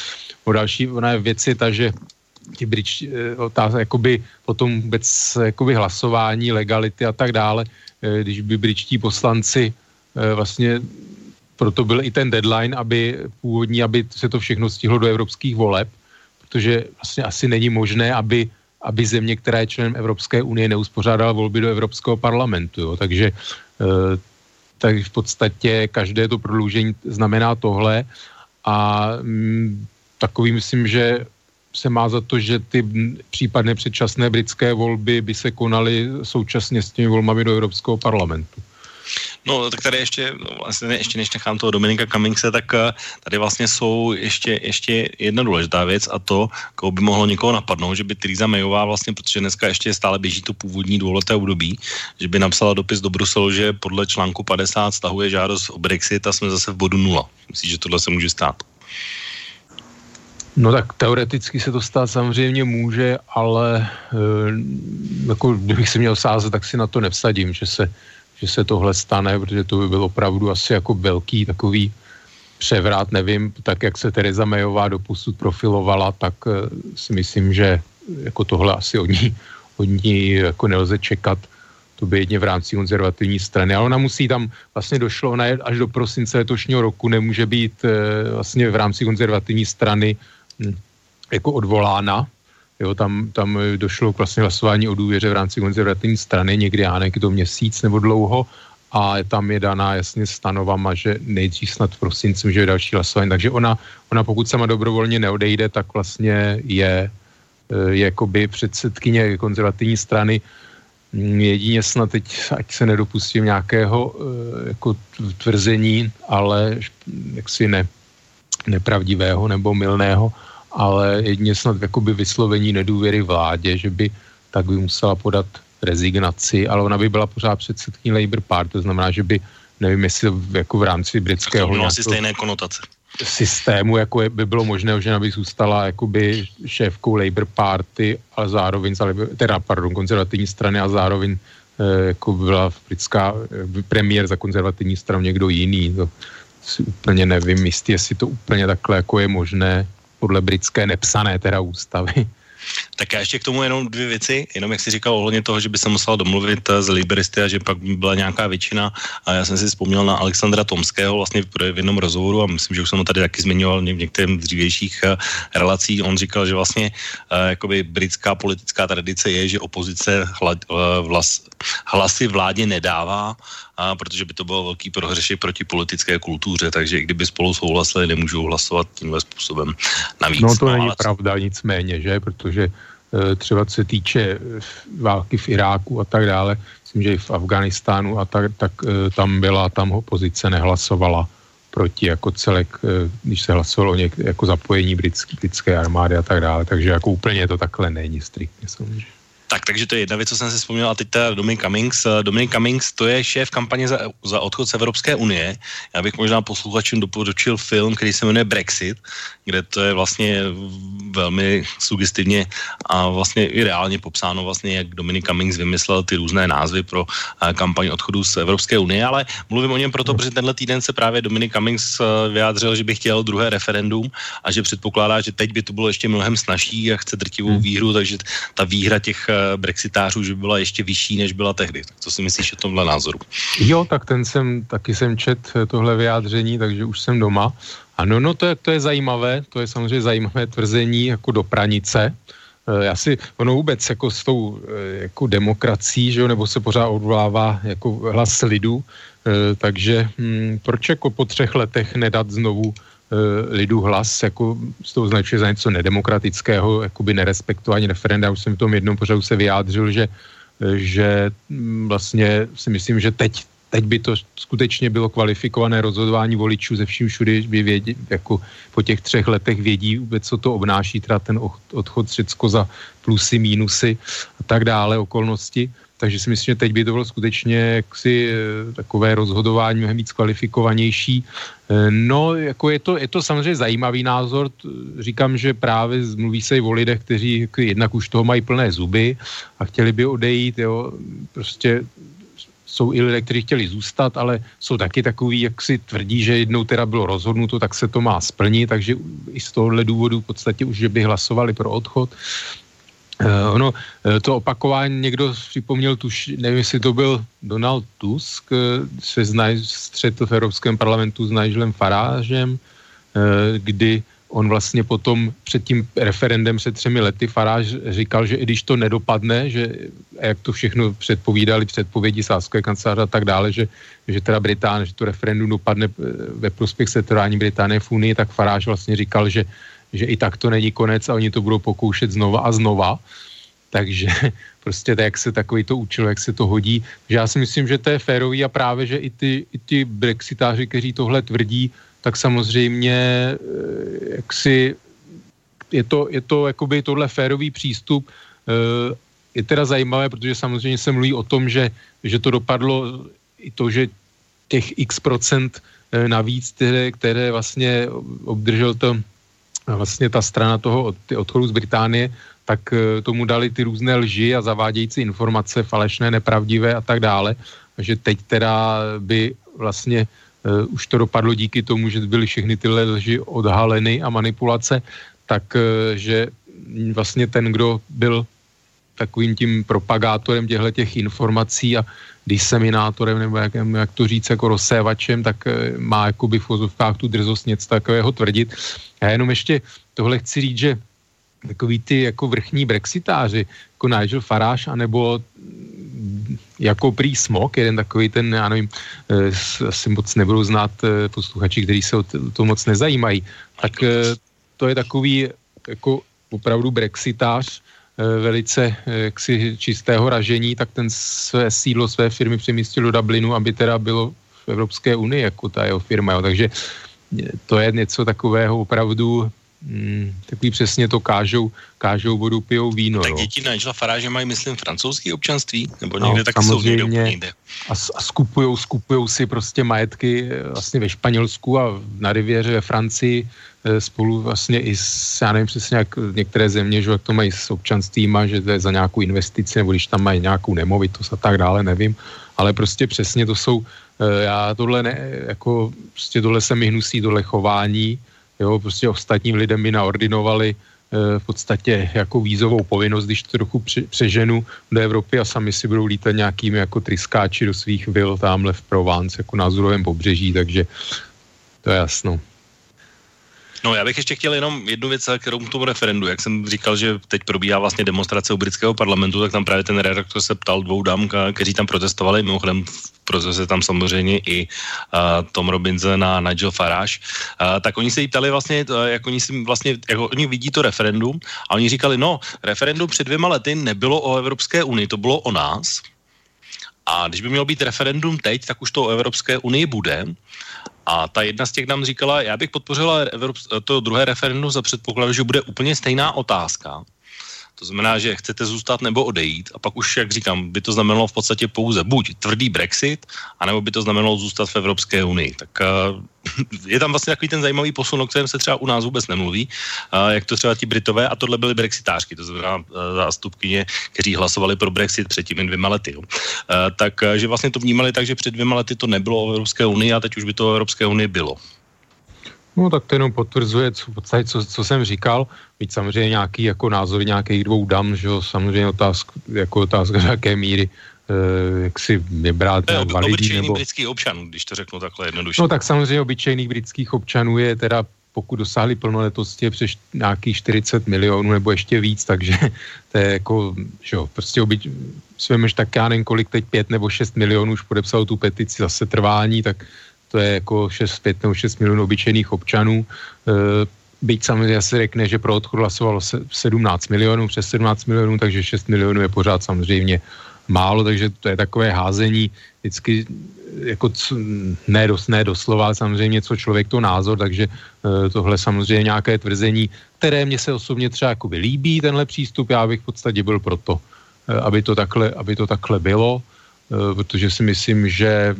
B: O další ona je věc je ta, že ti bridž, eh, otázka, jakoby potom vůbec jakoby hlasování, legality a tak dále, eh, když by britští poslanci eh, vlastně proto byl i ten deadline, aby původní, aby se to všechno stihlo do evropských voleb, protože vlastně asi není možné, aby, aby země, která je členem Evropské unie, neuspořádala volby do Evropského parlamentu. Jo. Takže tak v podstatě každé to prodloužení znamená tohle a mm, takový myslím, že se má za to, že ty případné předčasné britské volby by se konaly současně s těmi volbami do Evropského parlamentu.
A: No, tak tady ještě, no, vlastně ještě než nechám toho Dominika Cummingse, tak eh, tady vlastně jsou ještě, ještě jedna důležitá věc a to, koho by mohlo někoho napadnout, že by Theresa Mayová vlastně, protože dneska ještě stále běží to původní dvouleté období, že by napsala dopis do Bruselu, že podle článku 50 stahuje žádost o Brexit a jsme zase v bodu nula. Myslím, že tohle se může stát.
B: No tak teoreticky se to stát samozřejmě může, ale e, jako kdybych se měl sázet, tak si na to nevsadím, že se, že se tohle stane, protože to by byl opravdu asi jako velký takový převrat, nevím, tak jak se Tereza Mayová doposud profilovala, tak e, si myslím, že jako tohle asi od ní, od ní jako nelze čekat. To by jedně v rámci konzervativní strany. Ale ona musí tam, vlastně došlo, ona je až do prosince letošního roku nemůže být e, vlastně v rámci konzervativní strany Hm, jako odvolána. Jo, tam, tam došlo k vlastně hlasování o důvěře v rámci konzervativní strany, někdy já nevím, to měsíc nebo dlouho, a tam je daná jasně stanovama, že nejdřív snad v prosinci že je další hlasování. Takže ona, ona pokud sama dobrovolně neodejde, tak vlastně je, je jakoby předsedkyně konzervativní strany. Hm, jedině snad teď, ať se nedopustím nějakého eh, jako tvrzení, ale jaksi ne, nepravdivého nebo milného, ale jedině snad jakoby vyslovení nedůvěry vládě, že by tak by musela podat rezignaci, ale ona by byla pořád předsedkyní Labour Party, to znamená, že by, nevím, jestli jako v rámci britského...
A: To asi stejné konotace
B: systému, jako je, by bylo možné, že by zůstala jakoby šéfkou Labour Party, ale zároveň, teda pardon, konzervativní strany a zároveň eh, jako byla britská eh, premiér za konzervativní stranu někdo jiný. To si úplně nevím jistý, jestli to úplně takhle jako je možné podle britské nepsané teda ústavy. <laughs>
A: Tak já ještě k tomu jenom dvě věci, jenom jak jsi říkal ohledně toho, že by se musel domluvit s liberisty a že pak by byla nějaká většina. A já jsem si vzpomněl na Alexandra Tomského vlastně v jednom rozhovoru a myslím, že už jsem to tady taky zmiňoval v některém dřívějších eh, relací. On říkal, že vlastně uh, jakoby britská politická tradice je, že opozice hlasy vládě nedává, a protože by to bylo velký prohřešek proti politické kultuře, takže i kdyby spolu souhlasili, nemůžou hlasovat tímhle způsobem navíc.
B: No to no, není ale... pravda nicméně, že, protože e, třeba co se týče e, války v Iráku a tak dále, myslím, že i v Afganistánu a tak, tak e, tam byla, tam opozice nehlasovala proti jako celek, když se hlasovalo o něk, jako zapojení britské, britské armády a tak dále, takže jako úplně to takhle není striktně samozřejmě.
A: Tak, takže to je jedna věc, co jsem si vzpomněl, a teď teda Dominic Cummings. Eh, Dominic Cummings, to je šéf kampaně za, za odchod z Evropské unie. Já bych možná posluchačům doporučil film, který se jmenuje Brexit, kde to je vlastně velmi sugestivně a vlastně i reálně popsáno vlastně, jak Dominic Cummings vymyslel ty různé názvy pro eh, kampaň odchodu z Evropské unie, ale mluvím o něm proto, protože tenhle týden se právě Dominic Cummings eh, vyjádřil, že by chtěl druhé referendum a že předpokládá, že teď by to bylo ještě mnohem snažší a chce drtivou hmm. výhru, takže ta výhra těch brexitářů, že byla ještě vyšší, než byla tehdy. Tak co si myslíš o tomhle názoru?
B: Jo, tak ten jsem, taky jsem čet eh, tohle vyjádření, takže už jsem doma. Ano, no to je, to je zajímavé, to je samozřejmě zajímavé tvrzení jako do pranice. Eh, já si, ono vůbec jako s tou eh, jako demokracií, že jo, nebo se pořád odvolává jako hlas lidu, takže hm, proč jako po třech letech nedat znovu Eh, lidu hlas, jako z toho označuje za něco nedemokratického, jakoby nerespektování referenda. Už jsem v tom jednom pořadu se vyjádřil, že, eh, že mm, vlastně si myslím, že teď, teď by to skutečně bylo kvalifikované rozhodování voličů ze vším všude, by vědí, jako po těch třech letech vědí vůbec, co to obnáší, teda ten odchod Řecko za plusy, mínusy a tak dále, okolnosti. Takže si myslím, že teď by to bylo skutečně jaksi eh, takové rozhodování mnohem víc kvalifikovanější. Eh, no, jako je to, je to samozřejmě zajímavý názor. Říkám, že právě mluví se i o lidech, kteří jednak už toho mají plné zuby a chtěli by odejít. Jo. Prostě jsou i lidé, kteří chtěli zůstat, ale jsou taky takový, jak si tvrdí, že jednou teda bylo rozhodnuto, tak se to má splnit, takže i z tohohle důvodu v podstatě už, že by hlasovali pro odchod. Uh, ono, eh, to opakování někdo připomněl, tuž, nevím, jestli to byl Donald Tusk, uh, se znaj, střetl v Evropském parlamentu s Nigelem Farážem, kdy on vlastně potom před tím referendem před třemi lety Faráž říkal, že i když to nedopadne, že jak to všechno předpovídali předpovědi sáskové kanceláře a tak dále, že, že teda Británie, že to referendum dopadne ve prospěch setrvání Británie v Unii, tak Faráž vlastně říkal, že že i tak to není konec a oni to budou pokoušet znova a znova. Takže <laughs> prostě tak, jak se takový to učilo, jak se to hodí. Že já si myslím, že to je férový a právě, že i ty, i ty brexitáři, kteří tohle tvrdí, tak samozřejmě eh, jak si je to, je to jakoby tohle férový přístup. Eh, je teda zajímavé, protože samozřejmě se mluví o tom, že, že to dopadlo i to, že těch x procent eh, navíc, které, které vlastně obdržel to vlastně ta strana toho ty odchodu z Británie, tak eh, tomu dali ty různé lži a zavádějící informace, falešné, nepravdivé a tak dále. Že teď teda by vlastně uh, už to dopadlo díky tomu, že byly všechny tyhle lži odhaleny a manipulace, tak uh, že vlastně ten, kdo byl takovým tím propagátorem těchto těch informací a diseminátorem, nebo jak, jak to říct, jako rozsévačem, tak má jakoby v vozovkách tu drzost něco takového tvrdit. Já jenom ještě tohle chci říct, že takový ty jako vrchní brexitáři, jako Nigel Farage, anebo jako prý Smok, jeden takový ten, já nevím, eh, asi moc nebudou znát eh, posluchači, kteří se o to moc nezajímají, tak eh, to je takový jako opravdu brexitář, velice jaksi čistého ražení, tak ten své sídlo své firmy přemístil do Dublinu, aby teda bylo v Evropské unii, jako ta jeho firma. Jo. Takže to je něco takového opravdu Hmm, takový přesně to kážou, kážou vodu, pijou víno.
A: Tak děti Nigela Faráže mají, myslím, francouzské občanství? Nebo někde no, taky
B: jsou někde někde. A, a skupujou, skupujou si prostě majetky eh, vlastně ve Španělsku a na Rivěře ve Francii eh, spolu vlastně i s, já nevím přesně, jak některé země, že jak to mají s občanstvím, že to je za nějakou investici, nebo když tam mají nějakou nemovitost a tak dále, nevím. Ale prostě přesně to jsou, eh, já tohle ne, jako prostě tohle se mi hnusí, tohle chování, Jo, prostě ostatním lidem by naordinovali e, v podstatě jako vízovou povinnost, když to trochu přeženu do Evropy a sami si budou lítat nějakými jako tryskáči do svých vil tamhle v Provence, jako na Azurovém pobřeží, takže to je jasno.
A: No já bych ještě chtěl jenom jednu věc, kterou k tomu referendu. Jak jsem říkal, že teď probíhá vlastně demonstrace u britského parlamentu, tak tam právě ten redaktor se ptal dvou dám, kteří tam protestovali. Mimochodem protestuje tam samozřejmě i uh, Tom Robinson a Nigel Farage. Uh, tak oni se jí ptali vlastně, uh, jak oni si vlastně, jak oni vidí to referendum a oni říkali, no, referendum před dvěma lety nebylo o Evropské unii, to bylo o nás. A když by mělo být referendum teď, tak už to o Evropské unii bude. A ta jedna z těch nám říkala, já bych podpořila to druhé referendum za předpokladu, že bude úplně stejná otázka. To znamená, že chcete zůstat nebo odejít a pak už, jak říkám, by to znamenalo v podstatě pouze buď tvrdý Brexit, anebo by to znamenalo zůstat v Evropské unii. Tak uh, <laughs> je tam vlastně takový ten zajímavý posun, o kterém se třeba u nás vůbec nemluví, uh, jak to třeba ti Britové, a tohle byly brexitářky, to znamená uh, zástupkyně, kteří hlasovali pro Brexit před těmi dvěma lety. Jo. Uh, tak, uh, že vlastně to vnímali tak, že před dvěma lety to nebylo o Evropské unii a teď už by to o Evropské unii bylo.
B: No tak to jenom potvrzuje, co, co, co jsem říkal, být samozřejmě nějaký jako názory nějakých dvou dam, že jo, samozřejmě otázka, jako otázka, do jaké míry eh, jak si vybrat
A: ob, validní, obyčejný nebo... britský občan, když to řeknu takhle jednoduše.
B: No tak samozřejmě obyčejných britských občanů je teda pokud dosáhli plnoletosti je přes nějakých 40 milionů nebo ještě víc, takže <laughs> to je jako, že jo, prostě obyč, svemeš tak já nevím, kolik teď 5 nebo 6 milionů už podepsal tu petici zase trvání, tak to je jako 6, 5 nebo 6 milionů obyčejných občanů. E, byť samozřejmě se řekne, že pro odchod hlasovalo 17 milionů, přes 17 milionů, takže 6 milionů je pořád samozřejmě málo, takže to je takové házení vždycky jako ne, dos, ne doslova, ale samozřejmě co člověk to názor, takže e, tohle samozřejmě nějaké tvrzení, které mě se osobně třeba jako líbí, tenhle přístup, já bych v podstatě byl proto, e, aby to takhle, aby to takhle bylo. Eh, protože si myslím, že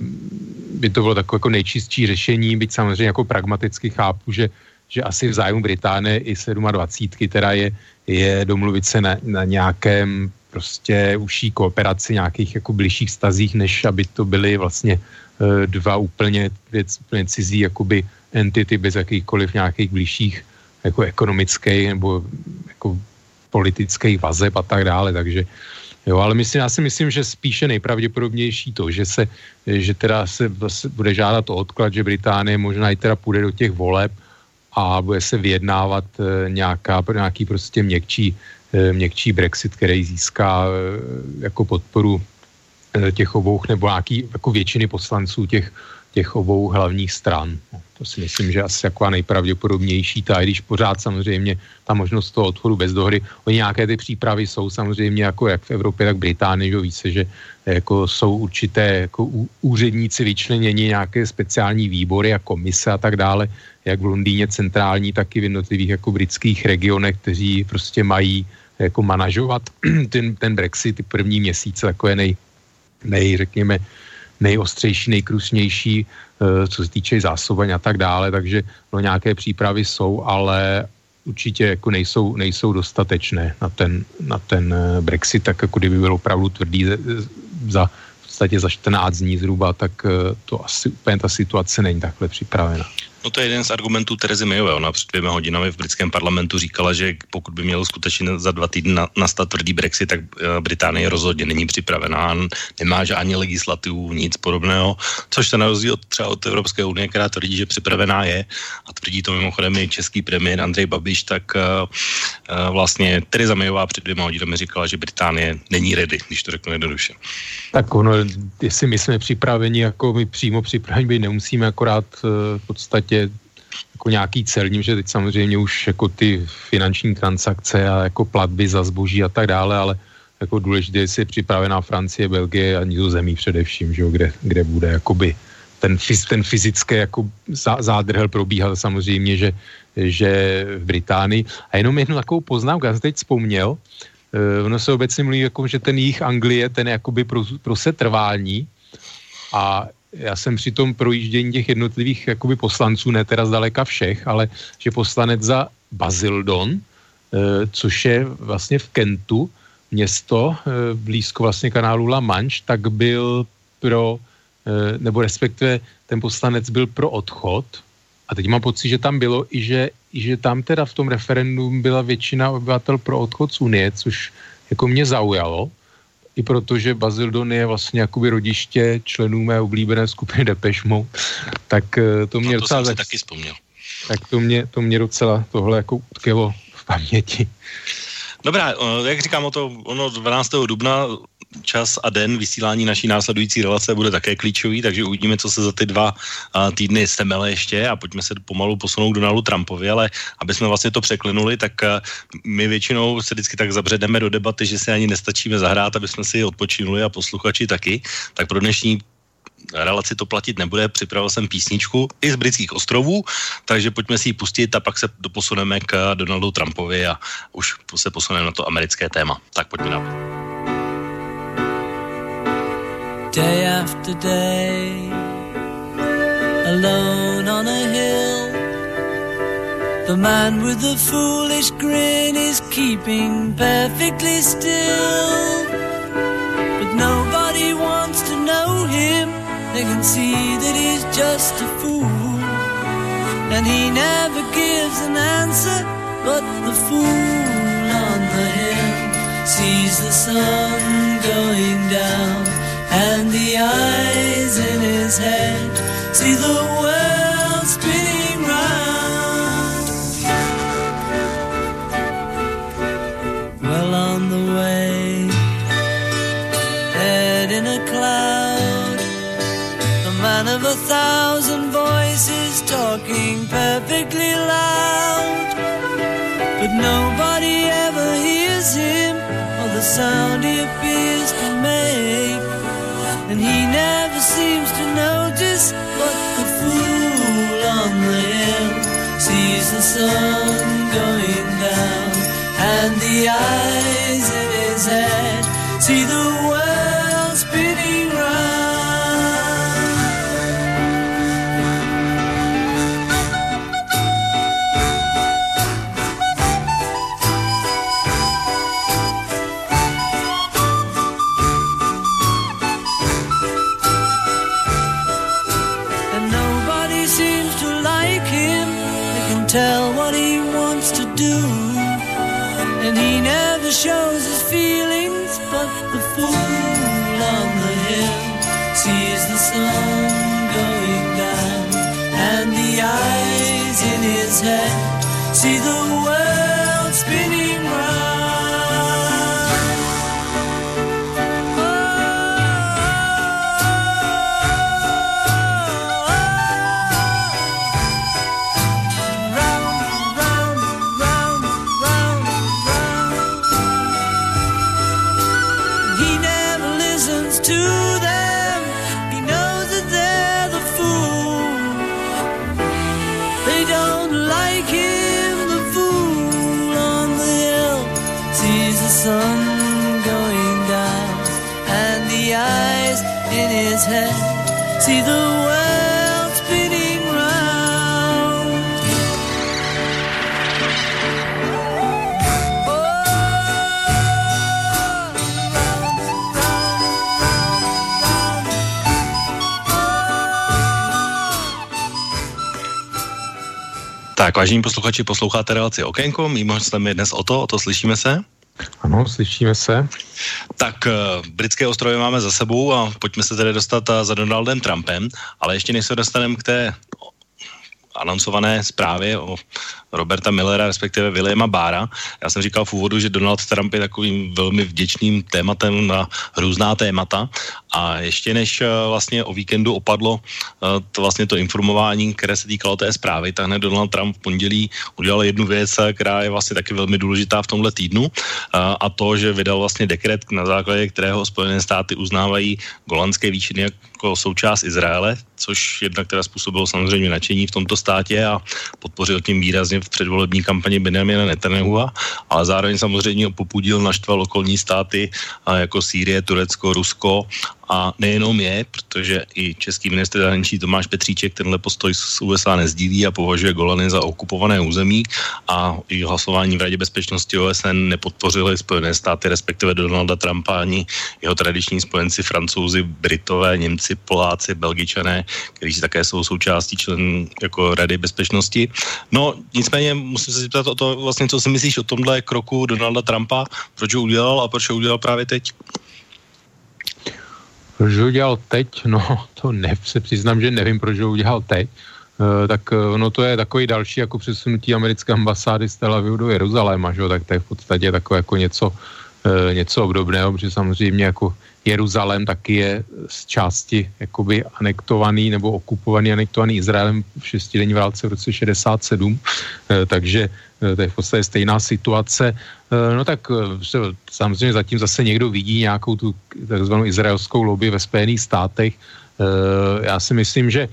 B: by to bylo takové jako nejčistší řešení, byť samozřejmě jako pragmaticky chápu, že, že asi v zájmu Británie i 27, teda je, je domluvit se na, na nějakém prostě užší kooperaci, nějakých jako blížších stazích, než aby to byly vlastně dva úplně, úplně cizí jakoby entity bez jakýchkoliv nějakých blížších jako ekonomických nebo jako politických vazeb a tak dále, takže Jo, ale myslím, já si myslím, že spíše nejpravděpodobnější to, že se, že teda se vlastně bude žádat o odklad, že Británie možná i teda půjde do těch voleb a bude se vyjednávat e, nějaká, nějaký prostě měkčí, e, měkčí Brexit, který získá e, jako podporu těch obou, nebo nějaký jako většiny poslanců těch, těch obou hlavních stran. No, to si myslím, že asi taková nejpravděpodobnější ta, i když pořád samozřejmě ta možnost toho odchodu bez dohody. Oni nějaké ty přípravy jsou samozřejmě jako jak v Evropě, tak v Británii, že více, že jako jsou určité jako úředníci vyčleněni, nějaké speciální výbory a komise a tak dále, jak v Londýně centrální, tak i v jednotlivých jako britských regionech, kteří prostě mají jako manažovat <clears throat> ten, ten Brexit, ty první měsíce, je nej, nej řekněme, nejostřejší, nejkrusnější, eh, co se týče zásobení a tak dále, takže no, nějaké přípravy jsou, ale určitě jako nejsou, nejsou dostatečné na ten, na ten eh, Brexit, tak jako kdyby byl opravdu tvrdý za v podstatě za 14 dní zhruba, tak eh, to asi úplně ta situace není takhle připravena.
A: No to je jeden z argumentů Terezy Mayové. Ona před dvěma hodinami v britském parlamentu říkala, že pokud by měl skutečně za dva týdny nastat tvrdý Brexit, tak eh, Británie rozhodně není připravená, nemá žádný legislativu, nic podobného, což se na rozdíl třeba od Evropské unie, která tvrdí, že připravená je a tvrdí to mimochodem i český premiér Andrej Babiš, tak uh, vlastně Tereza Mayová před dvěma hodinami říkala, že Británie není ready, když to řeknu jednoduše.
B: Tak ono, jestli my jsme připraveni, jako my přímo připraveni být nemusíme, akorát v podstatě podstatě jako nějaký celním, že teď samozřejmě už jako ty finanční transakce a jako platby za zboží a tak dále, ale jako důležité je si připravená Francie, Belgie a Nizozemí především, že jo, kde, kde bude jakoby ten, ten fyzické jako zádrhel probíhat samozřejmě, že, že v Británii. A jenom jednu takovou poznámku, já jsem teď vzpomněl, uh, ono se obecně mluví, jako, že ten jich Anglie, ten jakoby pro, pro setrvání a já jsem při tom projíždění těch jednotlivých jakoby poslanců, ne teda zdaleka všech, ale že poslanec za Basildon, e, což je vlastně v Kentu, město e, blízko vlastně kanálu La Manche, tak byl pro, e, nebo respektive ten poslanec byl pro odchod. A teď mám pocit, že tam bylo i že, i že tam teda v tom referendum byla většina obyvatel pro odchod z Unie, což jako mě zaujalo i protože Bazildon je vlastně jakoby rodiště členů mé oblíbené skupiny Depeche Mode, tak eh, to mě no,
A: to docela... Jsem taky vzpomněl.
B: Tak to mě, to mě docela tohle jako utkvělo v paměti.
A: Dobrá, jak říkám, o to, ono 12. dubna čas a den vysílání naší následující relace bude také klíčový, takže uvidíme, co se za ty dva týdny stemele ještě a pojďme se pomalu posunout k Donaldu Trumpovi, ale aby jsme vlastně to překlenuli, tak my většinou se vždycky tak zabředeme do debaty, že se ani nestačíme zahrát, aby jsme si odpočinuli a posluchači taky. Tak pro dnešní relaci to platit nebude. Připravil jsem písničku i z britských ostrovů, takže pojďme si ji pustit a pak se doposuneme k Donaldu Trumpovi a už se posuneme na to americké téma. Tak pojďme na Day after day, alone on a hill, the man with the foolish grin is keeping perfectly still. But nobody wants to know him they can see that he's just a fool. And he never gives an answer, but the fool on the hill sees the sun going down, and the eyes in his head see the world spinning round. Well on the way, head in a cloud the man of a thousand voices talking perfectly loud. But nobody ever hears him or the sound he appears to make. And he never seems to notice what the fool on the hill sees the sun going down. And the eyes in his head see the
C: shows his feelings, but the fool on the hill sees the sun going down, and the eyes in his head see the see the world spinning round. Oh,
A: Tak, vážení posluchači, posloucháte relaci Okénko, mým hostem je dnes o to, o to slyšíme se?
B: Ano, slyšíme se.
A: Tak uh, britské ostrovy máme za sebou a pojďme se tedy dostat uh, za Donaldem Trumpem, ale ještě než se dostaneme k té anoncované zprávě o Roberta Millera, respektive Williama Bára. Já jsem říkal v úvodu, že Donald Trump je takovým velmi vděčným tématem na různá témata a ještě než eh, vlastně o víkendu opadlo eh, to vlastně to informování, které se týkalo té zprávy, tak hned Donald Trump v pondělí udělal jednu věc, eh, která je vlastně taky velmi důležitá v tomhle týdnu a to, že vydal vlastně dekret, na základě kterého Spojené státy uznávají golandské výčiny jako součást Izraele, což jednak teda způsobilo samozřejmě nadšení v tomto státě a podpořil tím výrazně v předvolební kampani Benjamina Netanyahua, ale zároveň samozřejmě popudil naštval okolní státy jako Sýrie, Turecko, Rusko a nejenom je, protože i český ministr zahraničí Tomáš Petříček tenhle postoj z USA nezdílí a považuje Golany za okupované území a i hlasování v Radě bezpečnosti OSN nepodpořili Spojené státy, respektive Donalda Trumpa ani jeho tradiční spojenci francouzi, Britové, Němci, Poláci, Belgičané, kteří také jsou součástí člen jako Rady bezpečnosti. No nicméně musím se zeptat o to, vlastně, co si myslíš o tomhle kroku Donalda Trumpa, proč ho udělal a proč ho udělal právě teď?
B: Proč ho udělal teď? <laughs> No, to ne, se přiznám, že nevím, proč ho udělal teď. E, tak no to je takový další jako přesunutí americké ambasády z Tel Avivu do Jeruzaléma, že? tak to je v podstatě takové jako něco, e, něco obdobného, protože samozřejmě jako Jeruzalém taky je z části jakoby anektovaný nebo okupovaný, anektovaný Izraelem v šestidenní válce v roce 67, e, takže to je v podstatě stejná situace. No tak samozřejmě zatím zase někdo vidí nějakou tu takzvanou izraelskou lobby ve Spojených státech. Já si myslím, že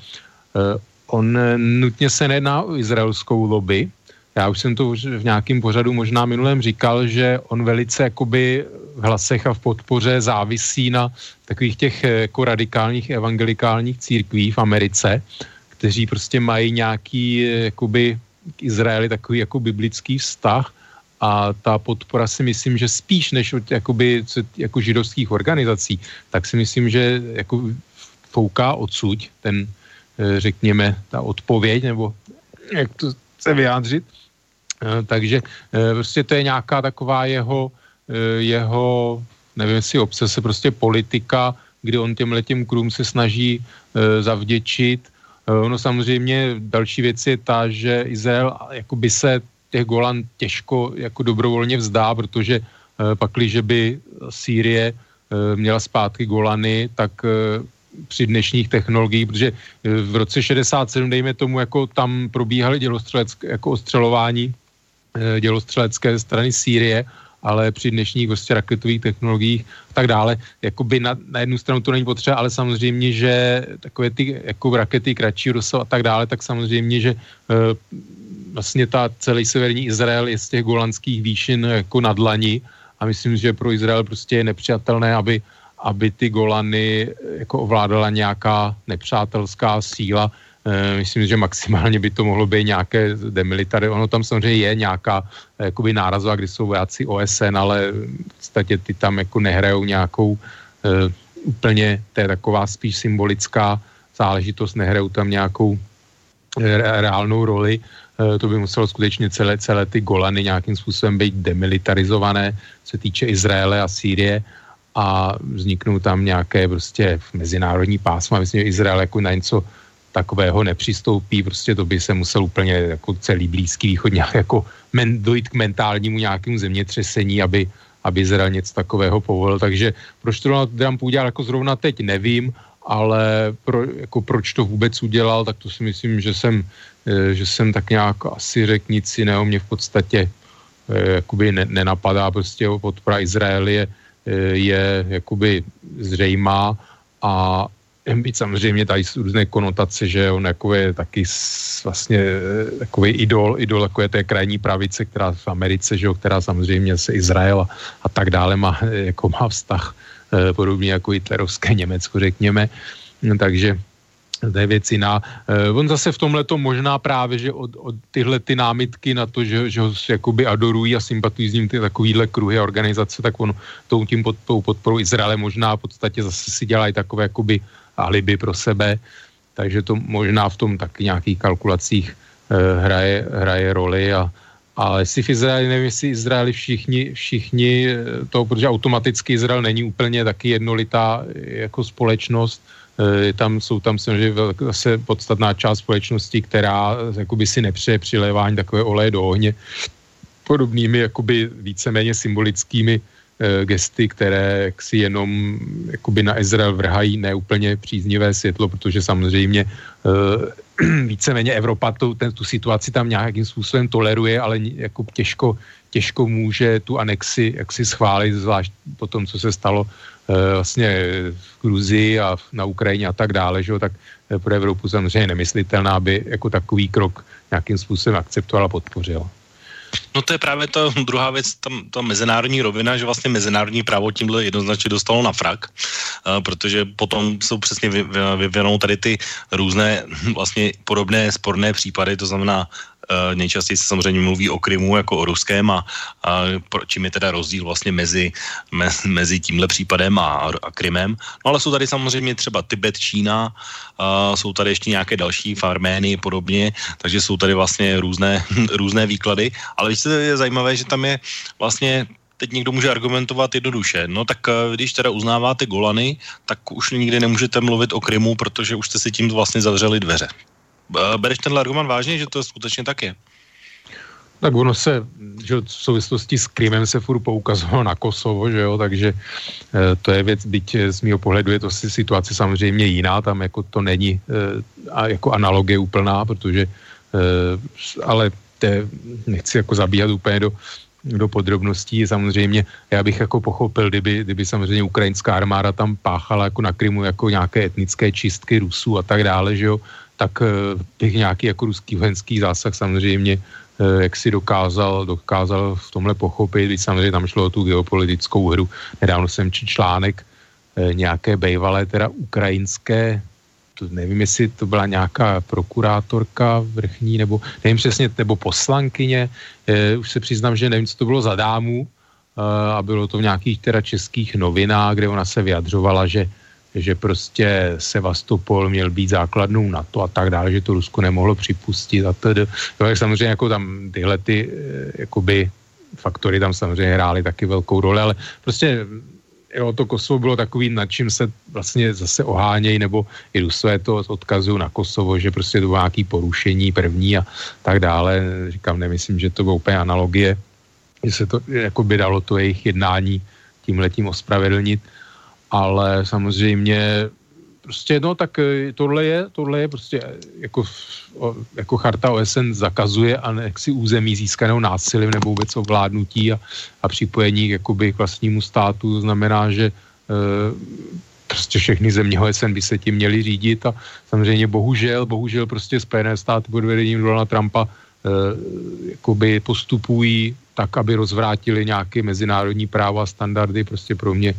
B: on nutně se nejedná o izraelskou lobby. Já už jsem to v nějakém pořadu možná minulém říkal, že on velice jakoby v hlasech a v podpoře závisí na takových těch jako radikálních evangelikálních církví v Americe, kteří prostě mají nějaký jakoby k Izraeli takový jako biblický vztah a ta podpora si myslím, že spíš než od jakoby, jako židovských organizací, tak si myslím, že jako fouká odsuť ten, eh, řekněme, ta odpověď, nebo jak to se vyjádřit. Eh, takže eh, prostě to je nějaká taková jeho, jeho nevím jestli obsese, prostě politika, kdy on těm letím krům se snaží zavděčit. Ono samozřejmě další věc je ta, že Izrael jakoby se těch Golan těžko jako dobrovolně vzdá, protože eh, pakliže by Sýrie eh, měla zpátky Golany, tak eh, při dnešních technologiích, protože v roce 67, dejme tomu, jako tam probíhaly dělostřelecké, jako ostřelování dělostřelecké strany Sýrie, ale při dnešních vlastně raketových technologiích a tak dále, jako by na, na jednu stranu to není potřeba, ale samozřejmě, že takové ty jako rakety kratší rozsahu a tak dále, tak samozřejmě, že vlastně ta celý severní Izrael je z těch golandských výšin jako na dlani a myslím, že pro Izrael prostě je nepřijatelné, aby, aby ty Golany jako ovládala nějaká nepřátelská síla. E, myslím, že maximálně by to mohlo být nějaké demilitary. Ono tam samozřejmě je nějaká jakoby nárazová, kdy jsou vojáci OSN, ale v podstatě ty tam jako nehrajou nějakou e, úplně, to je taková spíš symbolická záležitost, nehrajou tam nějakou e, reálnou roli. to by muselo skutečně celé, celé ty Golany nějakým způsobem být demilitarizované, se týče Izraele a Sýrie a vzniknou tam nějaké prostě mezinárodní pásma. Myslím, že Izrael jako na něco takového nepřistoupí, prostě to by se musel úplně jako celý Blízký východ nějak jako men, dojít k mentálnímu nějakému zemětřesení, aby, aby Izrael něco takového povolil. Takže proč to Trump udělal jako zrovna teď, nevím, ale pro, jako proč to vůbec udělal, tak to si myslím, že jsem, eh, že jsem tak nějak asi řekl nic jiného, mě v podstatě eh, jakoby ne, nenapadá, prostě podpora Izraeli je, eh, je jakoby zřejmá a být samozřejmě tady jsou různé konotace, že on jako je taky vlastně takový idol, idol jako je té krajní pravice, která v Americe, že jo, která samozřejmě se Izrael a, a tak dále má, jako má vztah Eh, podobně jako hitlerovské Německo, řekněme. No, takže to je věc jiná. Eh, on zase v tomhle to možná právě, že od, od tyhle ty námitky na to, že, že ho jakoby adorují a sympatují s ním ty takovýhle kruhy organizace, tak on tou tím pod, tou podporou Izraele možná v podstatě zase si dělají takové jakoby alibi pro sebe, takže to možná v tom taky nějakých kalkulacích eh, hraje, hraje roli a, ale jestli v Izraeli, nevím, jestli Izraeli všichni, všichni eh, to, protože automaticky Izrael není úplně taky jednolitá eh, jako společnost, eh, tam jsou tam samozřejmě zase podstatná část společnosti, která jakoby si nepřeje přilévání takové oleje do ohně podobnými jakoby víceméně symbolickými gesty, které si jenom jakoby na Izrael vrhají neúplně příznivé světlo, protože samozřejmě <clears throat> víceméně Evropa tu, ten, tu situaci tam nějakým způsobem toleruje, ale jako těžko, těžko může tu anexi jaksi schválit, zvlášť po tom, co se stalo e, vlastně v Gruzii a na Ukrajině a tak dále, že tak eh, pro Evropu samozřejmě nemyslitelná, aby jako takový krok nějakým způsobem akceptovala a podpořila.
A: No to je právě ta druhá věc, tam, ta mezinárodní rovina, že vlastně mezinárodní právo tímhle jednoznačně dostalo na frak, uh, protože potom jsou přesně vyvinou tady ty různé vlastně podobné sporné případy, to znamená nejčastěji se samozřejmě mluví o Krymu jako o ruském a, a čím je teda rozdíl vlastně mezi, me, mezi tímhle případem a, a Krymem. No ale jsou tady samozřejmě třeba Tibet, Čína, uh, jsou tady ještě nějaké další farmény podobně, takže jsou tady vlastně různé, <laughs> různé výklady, ale víš, je zajímavé, že tam je vlastně teď někdo může argumentovat jednoduše. No tak když teda uznáváte Golany, tak už nikdy nemůžete mluvit o Krymu, protože už jste si tím vlastně zavřeli dveře. Bereš tenhle argument vážně, že to skutečně tak je?
B: Tak ono se, že v souvislosti s Krymem se furt poukazovalo na Kosovo, že jo, takže e, to je věc, byť z mého pohledu je to si situace samozřejmě jiná, tam jako to není e, a jako analogie úplná, protože e, ale te, nechci jako zabíhat úplně do, do podrobností. Samozřejmě já bych jako pochopil, kdyby, kdyby samozřejmě ukrajinská armáda tam páchala jako na Krymu jako nějaké etnické čistky Rusů a tak dále, že jo, tak eh, bych nějaký jako ruský vojenský zásah samozřejmě eh, jak si dokázal, dokázal v tomhle pochopit, když samozřejmě tam šlo o tu geopolitickou hru. Nedávno jsem četl článek eh, nějaké bejvalé, teda ukrajinské, to nevím, jestli to byla nějaká prokurátorka vrchní, nebo nevím přesně, nebo poslankyně, už se přiznám, že nevím, co to bylo za dámu, a bylo to v nějakých teda českých novinách, kde ona se vyjadřovala, že že prostě Sevastopol měl být základnou NATO a tak dále, že to Rusko nemohlo připustit a tedy. Jo, samozřejmě jako tam tyhle ty eh, jakoby faktory tam samozřejmě hrály taky velkou roli, ale prostě jo, to Kosovo bylo takový, nad čím se vlastně zase ohánějí, nebo i Rusové to odkazují na Kosovo, že prostě to bylo nějaký porušení první a tak dále. Říkám, nemyslím, že to bylo úplně analogie, že se to jako by dalo to jejich jednání tím letím ospravedlnit ale samozřejmě prostě no tak eh, tohle je, tohle je prostě eh, jako, jako charta OSN zakazuje si území získanou násilím nebo vůbec ovládnutí a, a připojení jakoby k vlastnímu státu. Znamená, že e, prostě všechny země OSN by se tím měly řídit a samozřejmě bohužel, bohužel prostě Spojené státy pod vedením Donalda Trumpa e, jakoby postupují tak, aby rozvrátili nějaké mezinárodní práva a standardy. Prostě pro mě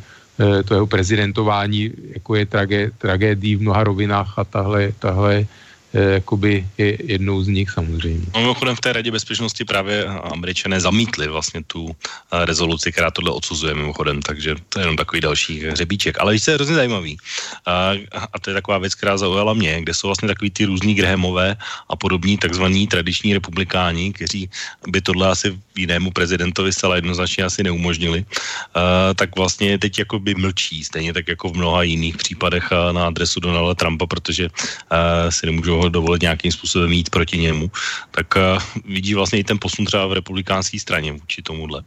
B: to jeho prezidentování jako je tragé, tragédií v mnoha rovinách a tahle, tahle jakoby je jednou z nich samozřejmě.
A: No, mimochodem v té radě bezpečnosti právě američané zamítli vlastně tu rezoluci, která tohle odsuzuje mimochodem, takže to je jenom takový další hřebíček. Ale víš, je hrozně zajímavý. A, a to je taková věc, která zaujala mě, kde jsou vlastně takový ty různý Grahamové a podobní takzvaní tradiční republikáni, kteří by tohle asi jinému prezidentovi zcela jednoznačně asi neumožnili, uh, tak vlastně teď jako by mlčí, stejně tak jako v mnoha jiných případech na adresu Donalda Trumpa, protože uh, si nemůžou ho dovolit nějakým způsobem mít proti němu, tak uh, vidí vlastně i ten posun třeba v republikánské straně vůči tomuhle.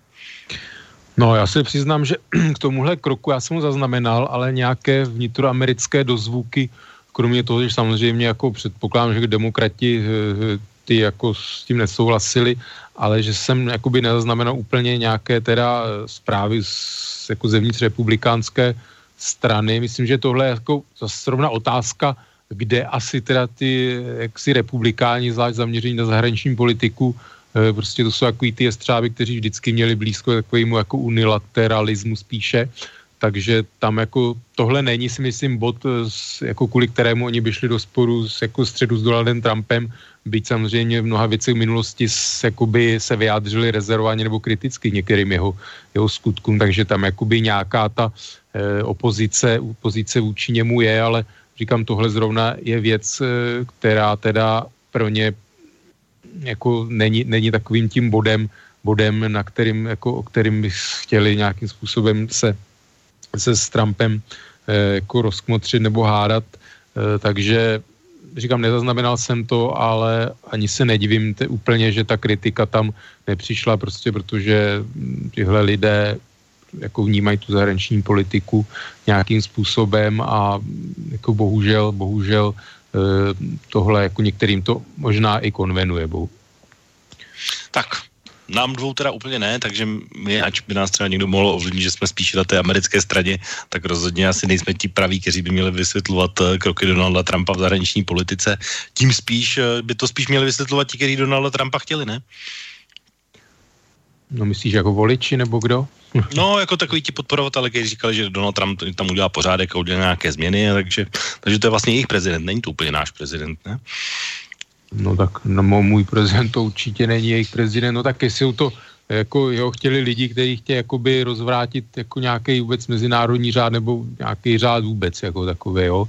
B: No, já se přiznám, že <clears throat> k tomuhle kroku já jsem ho zaznamenal, ale nějaké vnitroamerické dozvuky, kromě toho, že samozřejmě jako předpokládám, že demokrati ty jako s tím nesouhlasili, ale že jsem jakoby nezaznamenal úplně nějaké teda zprávy z, jako zevnitř republikánské strany. Myslím, že tohle je jako zrovna otázka, kde asi teda ty jaksi republikáni, zvlášť zaměření na zahraniční politiku, eh, prostě to jsou takový ty jestřáby, kteří vždycky měli blízko takovému jako unilateralismu spíše, takže tam jako tohle není si myslím bod, eh, jako kvůli kterému oni by šli do sporu s, jako středu s Donaldem Trumpem, byť samozřejmě v mnoha věcech v minulosti se, jakoby, se vyjádřili rezervovaně nebo kriticky některým jeho, jeho skutkům, takže tam jakoby nějaká ta eh, opozice, opozice vůči němu je, ale říkám, tohle zrovna je věc, eh, která teda pro ně jako není, není takovým tím bodem, bodem, na kterým, jako, o kterým by chtěli nějakým způsobem se, se s Trumpem eh, jako rozkmotřit nebo hádat. Eh, takže říkám, nezaznamenal jsem to, ale ani se nedivím te, úplně, že ta kritika tam nepřišla, prostě protože tyhle lidé jako vnímají tu zahraniční politiku nějakým způsobem a jako bohužel, bohužel eh, tohle jako některým to možná i konvenuje. Bohu.
A: Tak, nám dvou teda úplně ne, takže my, ať by nás třeba někdo mohl ovlivnit, že jsme spíše na té americké straně, tak rozhodně asi nejsme ti praví, kteří by měli vysvětlovat eh, kroky Donalda Trumpa v zahraniční politice. Tím spíš eh, by to spíš měli vysvětlovat ti, kteří Donalda Trumpa chtěli, ne?
B: No myslíš jako voliči nebo kdo?
A: No, jako takový ti podporovatelé, kteří říkali, že Donald Trump tam udělá pořádek a udělá nějaké změny, takže, takže to je vlastně jejich prezident, není to úplně náš prezident, ne?
B: No tak no, můj prezident to určitě není jejich prezident, no tak jestli to jako jo, chtěli lidi, kteří chtějí jakoby rozvrátit jako nějaký vůbec mezinárodní řád nebo nějaký řád vůbec jako takový, jo,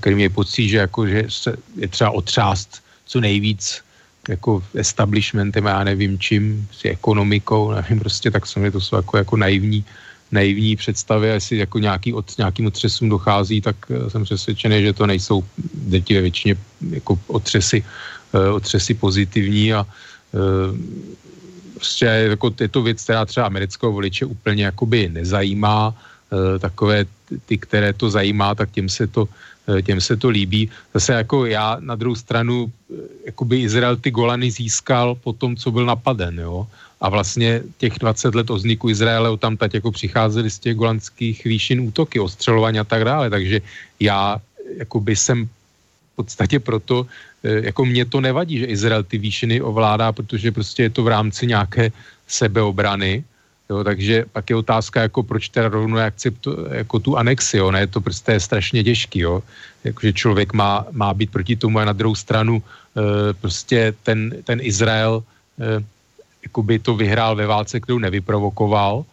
B: který mě pocit, že jako, že se je třeba otřást co nejvíc jako establishmentem, já nevím čím, s ekonomikou, nevím, prostě tak se mi to jsou jako, jako naivní, naivní představy, jestli jako nějaký od, nějakým otřesům dochází, tak eh, jsem přesvědčený, že to nejsou ve většině jako otřesy, uh, otřesy pozitivní a uh, prostě jako, je to věc, která třeba amerického voliče úplně jakoby nezajímá, takové ty, které to zajímá, tak těm se to Eh, těm se to líbí. Zase jako já na druhou stranu, eh, jakoby Izrael ty Golany získal po tom, co byl napaden, jo. A vlastně těch 20 let o vzniku Izraele tam teď jako přicházely z těch golandských výšin útoky, ostřelování a tak dále. Takže já jakoby jsem v podstatě proto, eh, jako mě to nevadí, že Izrael ty výšiny ovládá, protože prostě je to v rámci nějaké sebeobrany, Jo, takže pak je otázka, jako proč teda rovnou akceptu, jako tu anexi, jo, ne, to prostě je strašně těžký, jo, jakože člověk má, má být proti tomu a na druhou stranu e, prostě ten, ten Izrael e, jakoby to vyhrál ve válce, kterou nevyprovokoval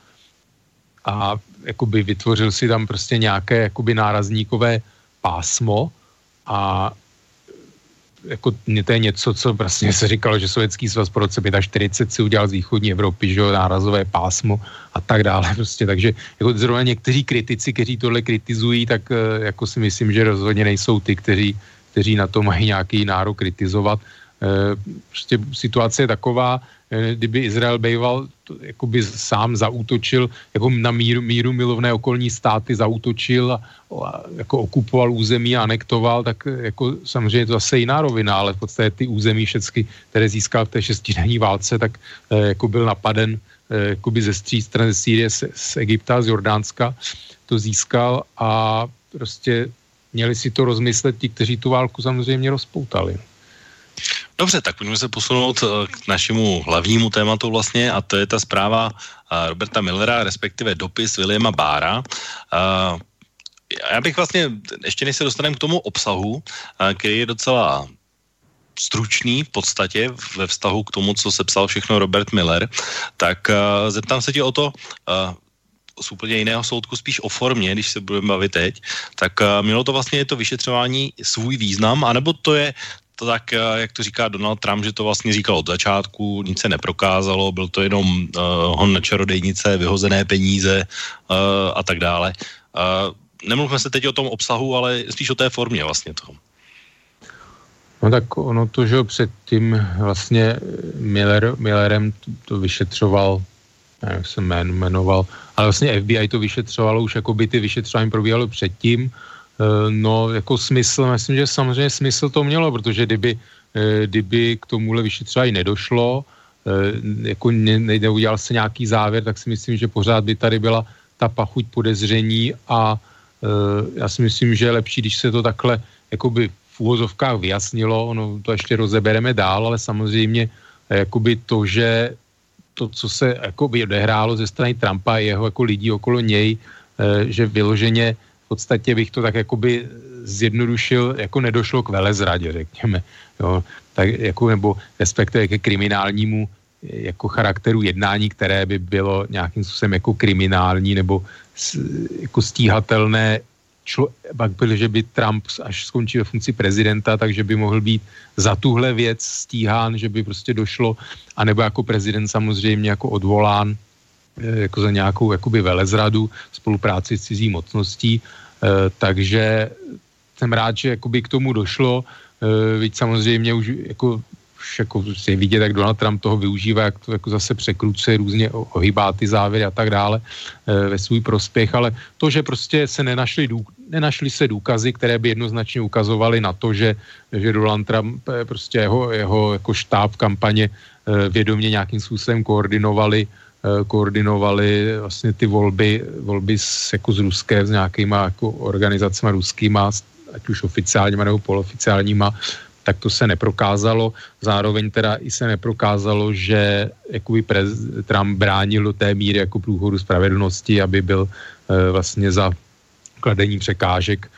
B: a jakoby vytvořil si tam prostě nějaké jakoby nárazníkové pásmo a jako to je něco, co vlastně se říkalo, že Sovětský svaz po roce 45 si udělal z východní Evropy, že jo, nárazové pásmo a tak dále. <laughs> Prostě, takže jako zrovna někteří kritici, kteří tohle kritizují, tak eh, jako si myslím, že rozhodně nejsou ty, kteří, kteří na to mají nějaký nárok kritizovat. Eh, prostě situace je taková, kdyby Izrael býval jakoby sám zaútočil, jako na míru, míru milovné okolní státy a jako okupoval území a anektoval, tak eh, jako samozřejmě to zase jiná rovina, ale v podstatě ty území všechny, které získal v té šestidenní válce, tak e, jako byl napaden e, jakoby ze stří strany Sýrie, z, z Egypta, z Jordánska, to získal a prostě měli si to rozmyslet ti, kteří tu válku samozřejmě rozpoutali.
A: Dobře, tak pojďme se posunout eh, k našemu hlavnímu tématu vlastně a to je ta zpráva eh, Roberta Millera, respektive dopis Williama Bára. Já bych vlastně, ještě než se dostaneme k tomu obsahu, který je docela stručný v podstatě ve vztahu k tomu, co se psal všechno Robert Miller, tak zeptám se tě o to, z úplně jiného soudku, spíš o formě, když se budeme bavit teď, tak mělo to vlastně to vyšetřování svůj význam, anebo to je to tak, uh, jak to říká Donald Trump, že to vlastně říkal od začátku, nic se neprokázalo, byl to jenom uh, hon na čarodejnice, vyhozené peníze uh, a tak dále. Uh, nemluvme se teď o tom obsahu, ale spíš o té formě vlastně toho.
B: No tak ono to, že předtím vlastně Miller, Millerem to, vyšetřoval, nevím, jak se jmen, jmenoval, ale vlastně FBI to vyšetřovalo, už jako by ty vyšetřování probíhalo předtím, eh, no jako smysl, myslím, že samozřejmě smysl to mělo, protože kdyby, eh, kdyby k tomuhle vyšetřování nedošlo, eh, jako ne, neudělal se nějaký závěr, tak si myslím, že pořád by tady byla ta pachuť podezření a já si myslím, že je lepší, když se to takhle jakoby v úvozovkách vyjasnilo, ono to ještě rozebereme dál, ale samozřejmě jakoby to, že to, co se jakoby odehrálo ze strany Trumpa a jeho jako lidí okolo něj, eh, že vyloženě v podstatě bych to tak jakoby zjednodušil, jako nedošlo k velezradě, řekněme. Jo, tak jako, nebo respektive ke kriminálnímu eh, jako charakteru jednání, které by bylo nějakým způsobem jako kriminální nebo jako stíhatelné člo, pak byl, že by Trump až skončil ve funkci prezidenta, takže by mohl být za tuhle věc stíhán, že by prostě došlo, anebo jako prezident samozřejmě jako odvolán jako za nějakou jakoby velezradu, spolupráci s cizí mocností, eh, takže jsem rád, že jakoby k tomu došlo, víc samozřejmě už jako už jako je vidět, jak Donald Trump toho využívá, jak to jako zase překrucuje, různě ohýbá ty závěry a tak dále e, ve svůj prospěch, ale to, že prostě se nenašly, dů, nenašly se důkazy, které by jednoznačně ukazovaly na to, že, že Donald Trump, e, prostě jeho, jeho jako štáb kampaně e, vědomě nějakým způsobem koordinovali koordinovali vlastně ty volby, volby s, jako s Ruské, s nějakýma jako organizacemi ruskýma, ať už oficiálníma nebo poloficiálníma, tak to se neprokázalo. Zároveň teda i se neprokázalo, že jakoby prez, Trump bránil do té míry jako průchodu spravedlnosti, aby byl e, vlastně za kladení překážek. E,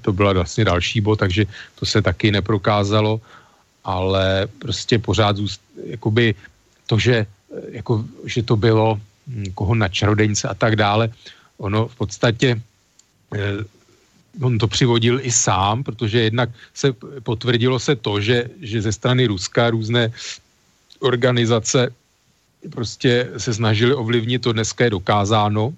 B: to byla vlastně další bod, takže to se taky neprokázalo, ale prostě pořád zůst, jakoby to, že, jako, že to bylo hm, koho na čarodějnice a tak dále, ono v podstatě e, on to přivodil i sám, protože jednak se potvrdilo se to, že, že ze strany Ruska různé organizace prostě se snažili ovlivnit, to dneska je dokázáno,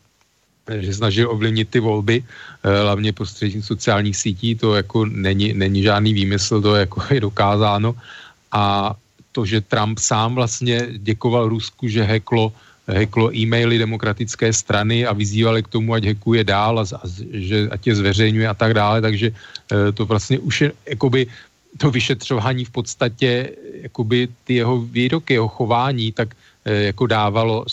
B: že snažili ovlivnit ty volby, eh, hlavně prostřednictvím sociálních sítí, to jako není, není žádný výmysl, to jako je dokázáno. A to, že Trump sám vlastně děkoval Rusku, že heklo heklo e-maily demokratické strany a vyzývali k tomu, ať hekuje dál a, a že ať je zveřejňuje a tak dále, takže e, to vlastně už je jakoby to vyšetřování v podstatě jakoby ty jeho výroky, jeho chování, tak e, jako dávalo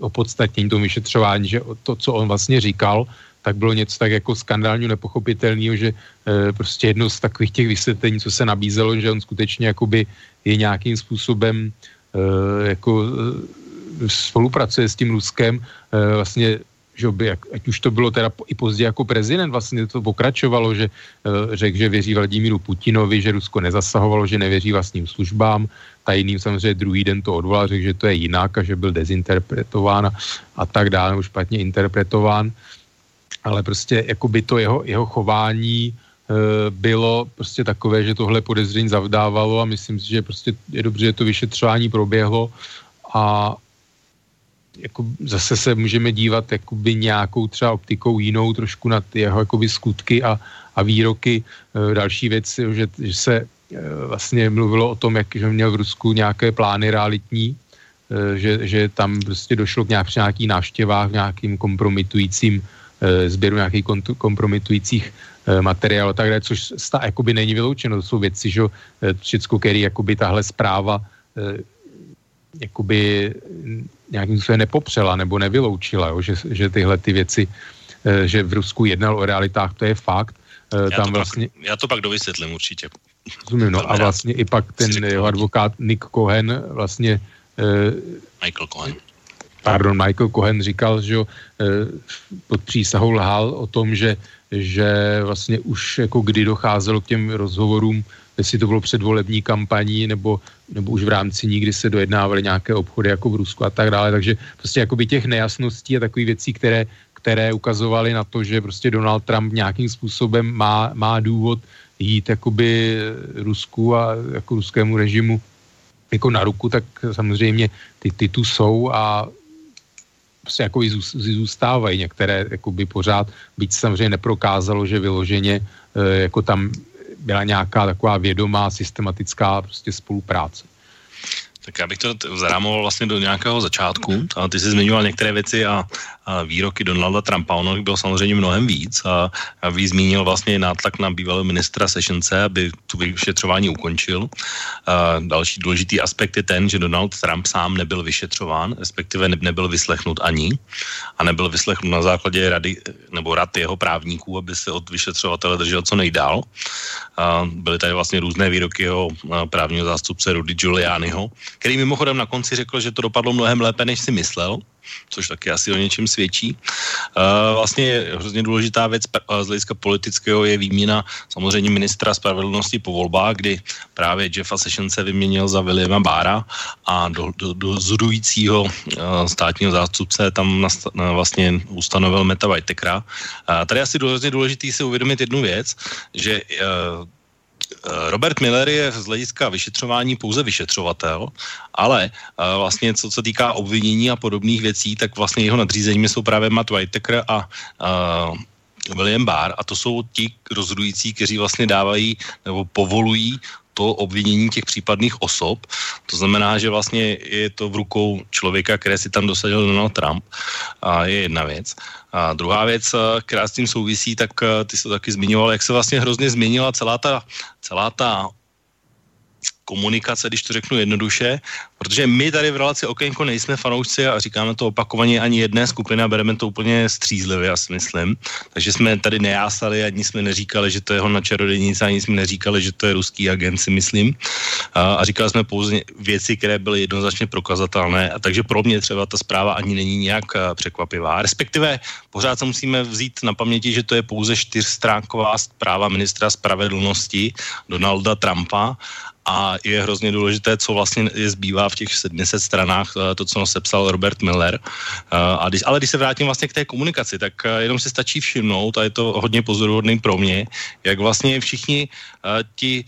B: opodstatnění tomu vyšetřování, že to, co on vlastně říkal, tak bylo něco tak jako skandálně nepochopitelného, že e, prostě jedno z takových těch vysvětlení, co se nabízelo, že on skutečně jakoby je nějakým způsobem e, jako spolupracuje s tím Ruskem, eh, vlastně že by, ať už to bylo teda i později jako prezident, vlastně to pokračovalo, že eh, řekl, že věří Vladimíru Putinovi, že Rusko nezasahovalo, že nevěří vlastním službám, tajným samozřejmě druhý den to odvolal, řekl, že to je jinak a že byl dezinterpretován a, a tak dále, nebo špatně interpretován. Ale prostě jako by to jeho, jeho chování bylo prostě takové, že tohle podezření zavdávalo a myslím si, že prostě je dobře, že to vyšetřování proběhlo a jako zase se můžeme dívat jakoby nějakou třeba optikou jinou trošku na ty jeho jakoby skutky a, a výroky. E, další věc, že, že se e, vlastně mluvilo o tom, jak že měl v Rusku nějaké plány realitní, že, že tam prostě došlo k nějak, při nějakých návštěvách, nějakým kompromitujícím sběru nějakých kompromitujících materiálů, tak dále, což sta, jakoby není vyloučeno. To jsou věci, že všecko, který jakoby tahle zpráva jakoby nějakým způsobem nepopřela nebo nevyloučila, jo, že, že tyhle ty věci, eh, že v Rusku jednal o realitách, to je fakt.
A: Eh, já, Tam to vlastně... pak, já to pak dovysvětlím určitě.
B: Rozumím, no a vlastně i pak ten jeho advokát Nick Cohen vlastně...
A: Michael Cohen.
B: Pardon, Michael Cohen říkal, že uh, pod přísahou lhal o tom, že, že vlastně už jako kdy docházelo k těm rozhovorům jestli to bylo předvolební kampaní, nebo, nebo už v rámci ní, kdy se dojednávaly nějaké obchody jako v Rusku a tak dále. Takže prostě jakoby těch nejasností a takových věcí, které, které ukazovaly na to, že prostě Donald Trump nějakým způsobem má, má důvod jít jakoby Rusku a jako ruskému režimu jako na ruku, tak samozřejmě ty, ty tu jsou a prostě jako zůstávají některé jakoby pořád, byť samozřejmě neprokázalo, že vyloženě e, jako tam byla nějaká taková vědomá, systematická prostě spolupráce.
A: Tak já bych to zarámoval vlastně do nějakého začátku. A ty jsi zmiňoval některé věci a, a výroky Donalda Trumpa. Ono bylo samozřejmě mnohem víc. A, a vy zmínil vlastně nátlak na bývalého ministra Sessionce, aby tu vyšetřování ukončil. A další důležitý aspekt je ten, že Donald Trump sám nebyl vyšetřován, respektive ne, nebyl vyslechnut ani. A nebyl vyslechnut na základě rady nebo rad jeho právníků, aby se od vyšetřovatele držel co nejdál. A byly tady vlastně různé výroky jeho právního zástupce Rudy Giulianiho, který mimochodem na konci řekl, že to dopadlo mnohem lépe, než si myslel, což taky asi o něčem svědčí. Uh, vlastně je hrozně důležitá věc z hlediska politického je výměna samozřejmě ministra spravedlnosti po volbách, kdy právě Jeffa Sessionse vyměnil za Williama Bára a do, do, dozorujícího uh, státního zástupce tam nast, vlastně ustanovil Meta Whitakera. Uh, tady asi hrozně důležitý si uvědomit jednu věc, že Eh, Robert Miller je z hlediska vyšetřování pouze vyšetřovatel, ale uh, vlastně co se týká obvinění a podobných věcí, tak vlastně jeho nadřízeními jsou právě Matt Whitaker a uh, William Barr. A to jsou ti rozhodující, kteří vlastně dávají nebo povolují to obvinění těch případných osob. To znamená, že vlastně je to v rukou člověka, které si tam dosadil Donald Trump. A je jedna věc. A druhá věc, která s tím souvisí, tak ty se taky zmiňoval, jak se vlastně hrozně změnila celá ta, celá ta komunikace, když to řeknu jednoduše, protože my tady v relaci Okénko nejsme fanoušci a říkáme to opakovaně ani jedné skupiny a bereme to úplně střízlivě, já si myslím. Takže jsme tady nejásali, ani jsme neříkali, že to je na čarodějnice, ani jsme neříkali, že to je ruský agent, si myslím. A, a říkali jsme pouze věci, které byly jednoznačně prokazatelné. A takže pro mě třeba ta zpráva ani není nějak překvapivá. Respektive pořád se musíme vzít na paměti, že to je pouze čtyřstránková zpráva ministra spravedlnosti Donalda Trumpa a je hrozně důležité, co vlastně je zbývá v těch 700 stranách, eh, to, co sepsal Robert Miller. Eh, a když, ale když se vrátím vlastně k té komunikaci, tak eh, jenom si stačí všimnout, a je to hodně pozoruhodný pro mě, jak vlastně všichni ti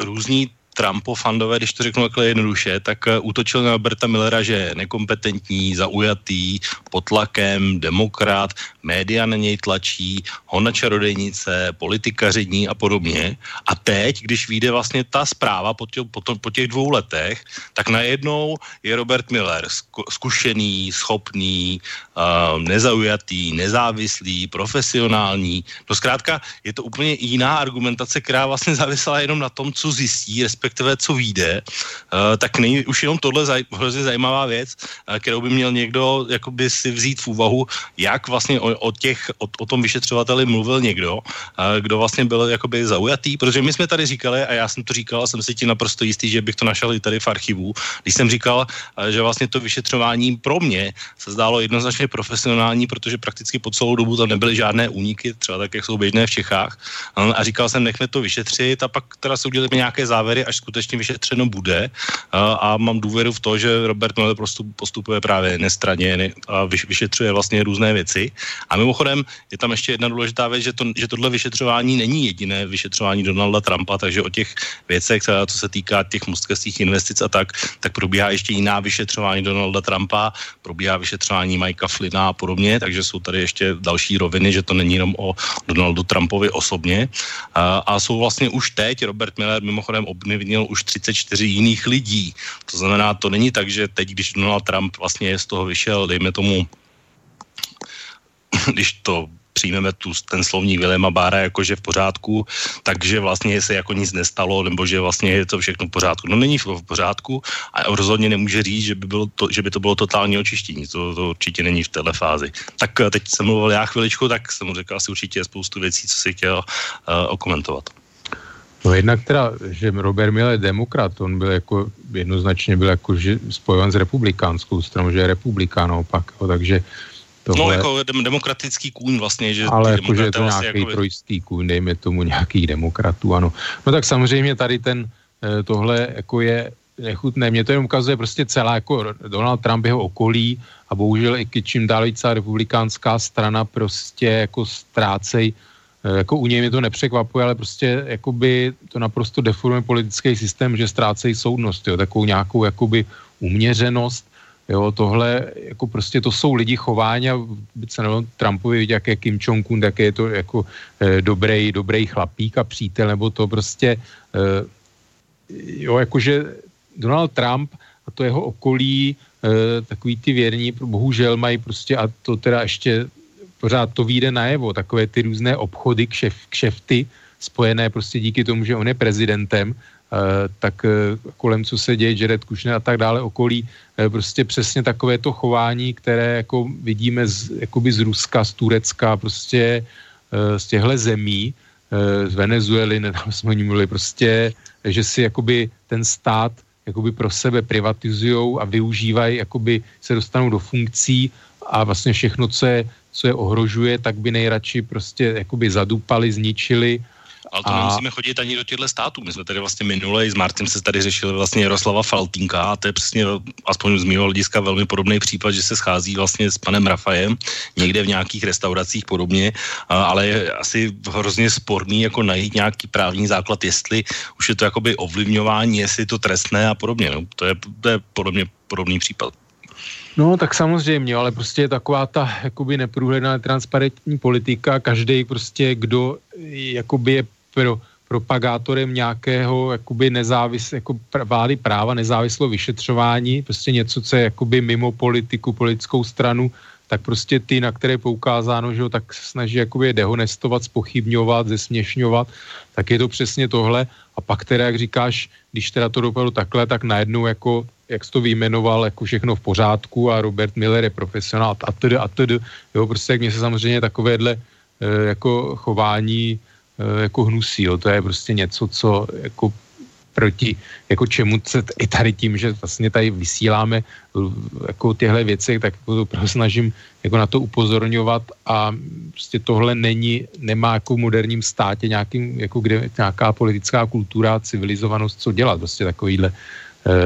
A: různí Trumpofandové, když to řeknu takhle jednoduše, tak uh, útočil na Alberta Millera, že je nekompetentní, zaujatý, pod tlakem, demokrat, média na něj tlačí, hona čarodejnice, politikaření a podobně. A teď, když vyjde vlastně ta zpráva po, tě, po, to, po těch dvou letech, tak najednou je Robert Miller zkušený, schopný, uh, nezaujatý, nezávislý, profesionální. No zkrátka je to úplně jiná argumentace, která vlastně závisela jenom na tom, co zjistí, respektive co vyjde. Uh, tak není už jenom tohle zaj, hrozně zajímavá věc, uh, kterou by měl někdo jakoby si vzít v úvahu, jak vlastně o, o, těch, o, o tom vyšetřovateli mluvil někdo, uh, kdo vlastně byl jakoby zaujatý, protože my jsme tady říkali, a já jsem to říkal, a jsem si tím naprosto jistý, že bych to našel i tady v archivu, když jsem říkal, že vlastně to vyšetřování pro mě se zdálo jednoznačně profesionální, protože prakticky po celou dobu tam nebyly žádné úniky, třeba tak, jak jsou běžné v Čechách. A říkal jsem, nechme to vyšetřit a pak teda se udělíme nějaké závěry, až skutečně vyšetřeno bude. A mám důvěru v to, že Robert Miller postupuje právě nestraně a vyšetřuje vlastně různé věci. A mimochodem je tam ještě jedna důležitá věc, že, to, že tohle vyšetřování není jediné vyšetřování Donalda Trumpa, takže o těch věcech, co se týká těch moskevských investic a tak, tak probíhá ještě jiná vyšetřování Donalda Trumpa, probíhá vyšetřování Mikea Flina a podobně, takže jsou tady ještě další roviny, že to není jenom o Donaldu Trumpovi osobně. A, a jsou vlastně už teď, Robert Miller mimochodem obvinil už 34 jiných lidí. To znamená, to není tak, že teď, když Donald Trump vlastně z toho vyšel, dejme tomu <clears throat> když to přijmeme tu, ten slovní Vilema Bára jakože v pořádku, takže vlastně se jako nic nestalo, nebo že vlastně je to všechno v pořádku. No není v pořádku a rozhodně nemůže říct, že by, bylo to, že by to bylo totální očištění. To, to určitě není v této fázi. Tak eh, teď jsem mluvil já chviličku, tak jsem mu řekl asi určitě spoustu věcí, co si chtěl uh, okomentovat.
B: No jednak teda, že Robert Miller je demokrat, on byl jako, jednoznačně byl jako že spojovan s republikánskou stranou, že je republikán opak, takže
A: Tohle, no jako dem, demokratický kůň vlastně, že
B: ale jako, že je to vlastně nějaký jakoby... trojský kůň, dejme tomu nějakých demokratů, ano. No tak samozřejmě tady ten, eh, tohle jako je nechutné. Mě to jen ukazuje prostě celá jako Donald Trump, jeho okolí a bohužel i čím dál víc republikánská strana prostě jako ztrácej jako u něj mě to nepřekvapuje, ale prostě jakoby to naprosto deformuje politický systém, že ztrácejí soudnost, jo, takovou nějakou jakoby uměřenost, jo, tohle, jako prostě to jsou lidi chování a se nebo Trumpovi vidět, jak je Kim Jong-un, tak je to jako eh, dobrý, dobrý chlapík a přítel, nebo to prostě eh, jo, jakože Donald Trump a to jeho okolí, e, takový ty věrní, bohužel mají prostě, a to teda ještě pořád to vyjde najevo, takové ty různé obchody, kšef, kšefty, spojené prostě díky tomu, že on je prezidentem, e, tak e, kolem co se děje, Jared Kushner a tak dále okolí, e, prostě přesně takové to chování, které jako vidíme z, jakoby z Ruska, z Turecka, prostě z těchto zemí, z Venezuely, nedávno jsme o ní mluvili, prostě, že si jakoby ten stát jakoby pro sebe privatizují a využívají, jakoby se dostanou do funkcí a vlastně všechno, co je, co je ohrožuje, tak by nejradši prostě jakoby zadupali, zničili
A: ale to a... nemusíme chodit ani do těchto států. My jsme tady vlastně minule, s Martem se tady řešili vlastně Jaroslava Faltínka a to je přesně, aspoň z mého hlediska, velmi podobný případ, že se schází vlastně s panem Rafajem někde v nějakých restauracích podobně, ale je asi hrozně sporný jako najít nějaký právní základ, jestli už je to jakoby ovlivňování, jestli je to trestné a podobně. No, to, je, to je podobně podobný případ.
B: No, tak samozřejmě, ale prostě je taková ta jakoby neprůhledná, transparentní politika. Každý prostě, kdo jakoby je pro, propagátorem nějakého jakoby nezávis, jako vlády práva, nezávislého vyšetřování, prostě něco, co je jakoby mimo politiku, politickou stranu, tak prostě ty, na které je poukázáno, že jo, tak se snaží jakoby je dehonestovat, spochybňovat, zesměšňovat, tak je to přesně tohle. A pak teda, jak říkáš, když teda to dopadlo takhle, tak najednou jako, jak jsi to vyjmenoval, jako všechno v pořádku a Robert Miller je profesionál a tedy a tedy, jo, prostě jak mě se samozřejmě takovéhle e, jako chování Eh, jako hnusí. Jo. To je prostě něco, co jako proti jako čemu se i tady tím, že vlastně tady vysíláme jako tyhle věci, tak jako to snažím jako na to upozorňovat a prostě tohle není, nemá jako v moderním státě nějakým, jako kde nějaká politická kultura, civilizovanost, co dělat, prostě takovýhle,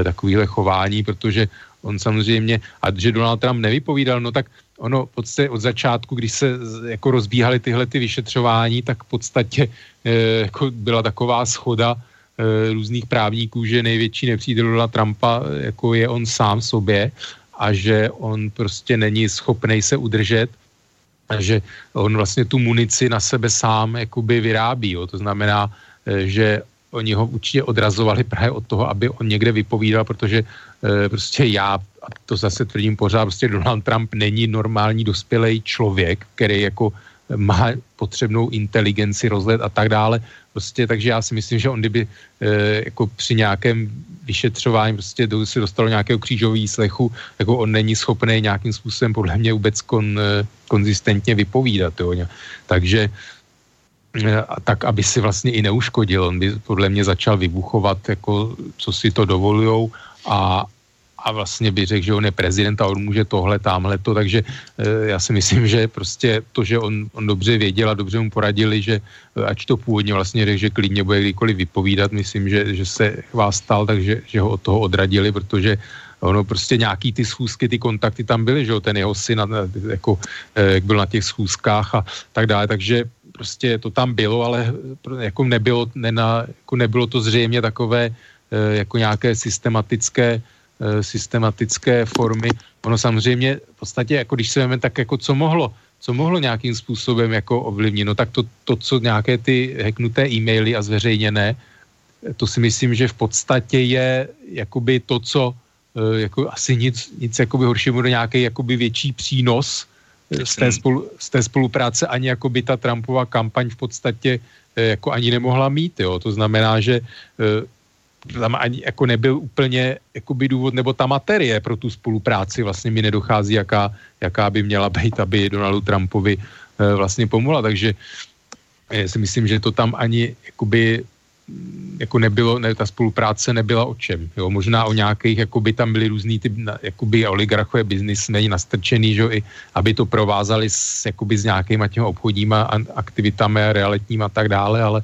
B: takovýhle chování, protože on samozřejmě, a že Donald Trump nevypovídal, no tak ono podstatě od začátku, když se jako rozbíhaly tyhle ty vyšetřování, tak v podstatě e, jako byla taková schoda e, různých právníků, že největší nepřítel Donalda Trumpa jako je on sám sobě a že on prostě není schopný se udržet a že on vlastně tu munici na sebe sám jakoby vyrábí. Jo. To znamená, že oni ho určitě odrazovali právě od toho, aby on někde vypovídal, protože e, prostě já, a to zase tvrdím pořád, prostě Donald Trump není normální dospělý člověk, který jako má potřebnou inteligenci, rozhled a tak dále. Prostě, takže já si myslím, že on kdyby e, jako při nějakém vyšetřování prostě do, se dostalo nějakého křížového výslechu, jako on není schopný nějakým způsobem podle mě vůbec kon, e, konzistentně vypovídat. Jo. Takže tak, aby si vlastně i neuškodil. On by podle mě začal vybuchovat, jako, co si to dovolujou. A, a vlastně by řekl, že on je prezident a on může tohle, tamhle to, takže e, já si myslím, že prostě to, že on, on dobře věděl a dobře mu poradili, že e, ač to původně vlastně řekl, že klidně bude kdykoliv vypovídat, myslím, že, že se chvástal, takže že ho od toho odradili, protože ono prostě nějaký ty schůzky, ty kontakty tam byly, že jo, ten jeho syn, jako, e, jak byl na těch schůzkách a tak dále, takže prostě to tam bylo, ale jako nebylo, nena, jako nebylo to zřejmě takové eh, jako nějaké systematické, eh, systematické formy. Ono samozřejmě v podstatě, jako když se veme, tak jako co mohlo, co mohlo nějakým způsobem jako ovlivnit, no tak to, to co nějaké ty heknuté e-maily a zveřejněné, to si myslím, že v podstatě je jakoby to, co eh, jako asi nic, nic jakoby horšího, nějaký jakoby větší přínos, z té, spolu, z té spolupráce ani jako by ta Trumpova kampaň v podstatě eh, jako ani nemohla mít, jo. To znamená, že eh, tam ani jako nebyl úplně jakoby důvod, nebo ta materie pro tu spolupráci vlastně mi nedochází, jaká, jaká by měla být, aby Donaldu Trumpovi eh, vlastně pomohla. Takže já si myslím, že to tam ani jakoby jako nebylo, ne, ta spolupráce nebyla o čem. Jo? Možná o nějakých, jako by tam byly různý typ, jakoby oligarchové biznismeni nastrčený, že i, aby to provázali s, jakoby s nějakýma těma obchodníma aktivitami realitníma a tak dále, ale,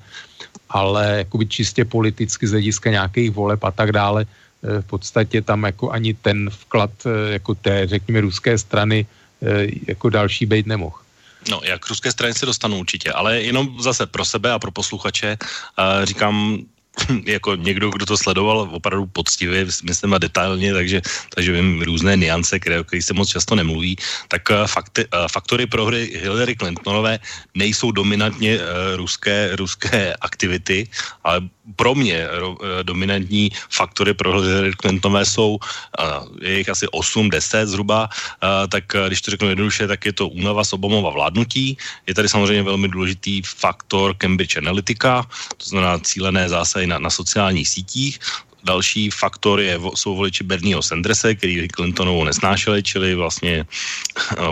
B: ale jakoby čistě politicky z hlediska nějakých voleb a tak dále, eh, v podstatě tam jako ani ten vklad eh, jako té, řekněme, ruské strany eh, jako další být nemohl.
A: No, jak ruské strany se dostanu určitě, ale jenom zase pro sebe a pro posluchače uh, říkám, <clears throat> jako někdo, kdo to sledoval opravdu poctivě, myslím a detailně, takže, takže vím různé niance, které, o kterých se moc často nemluví, tak eh, fakty, eh, faktory prohry Hillary Clintonové nejsou dominantně uh, ruské, ruské aktivity, ale pro mě ro, dominantní faktory pro Hillary Clintonové jsou, uh, je jich asi 8-10 zhruba, tak když to řeknu jednoduše, tak je to únava z Obamova vládnutí. Je tady samozřejmě velmi důležitý faktor Cambridge Analytica, to znamená cílené zásahy na, na sociálních sítích. Další faktor je, jsou voliči Bernieho Sandersa, který Clintonovou nesnášeli, čili vlastně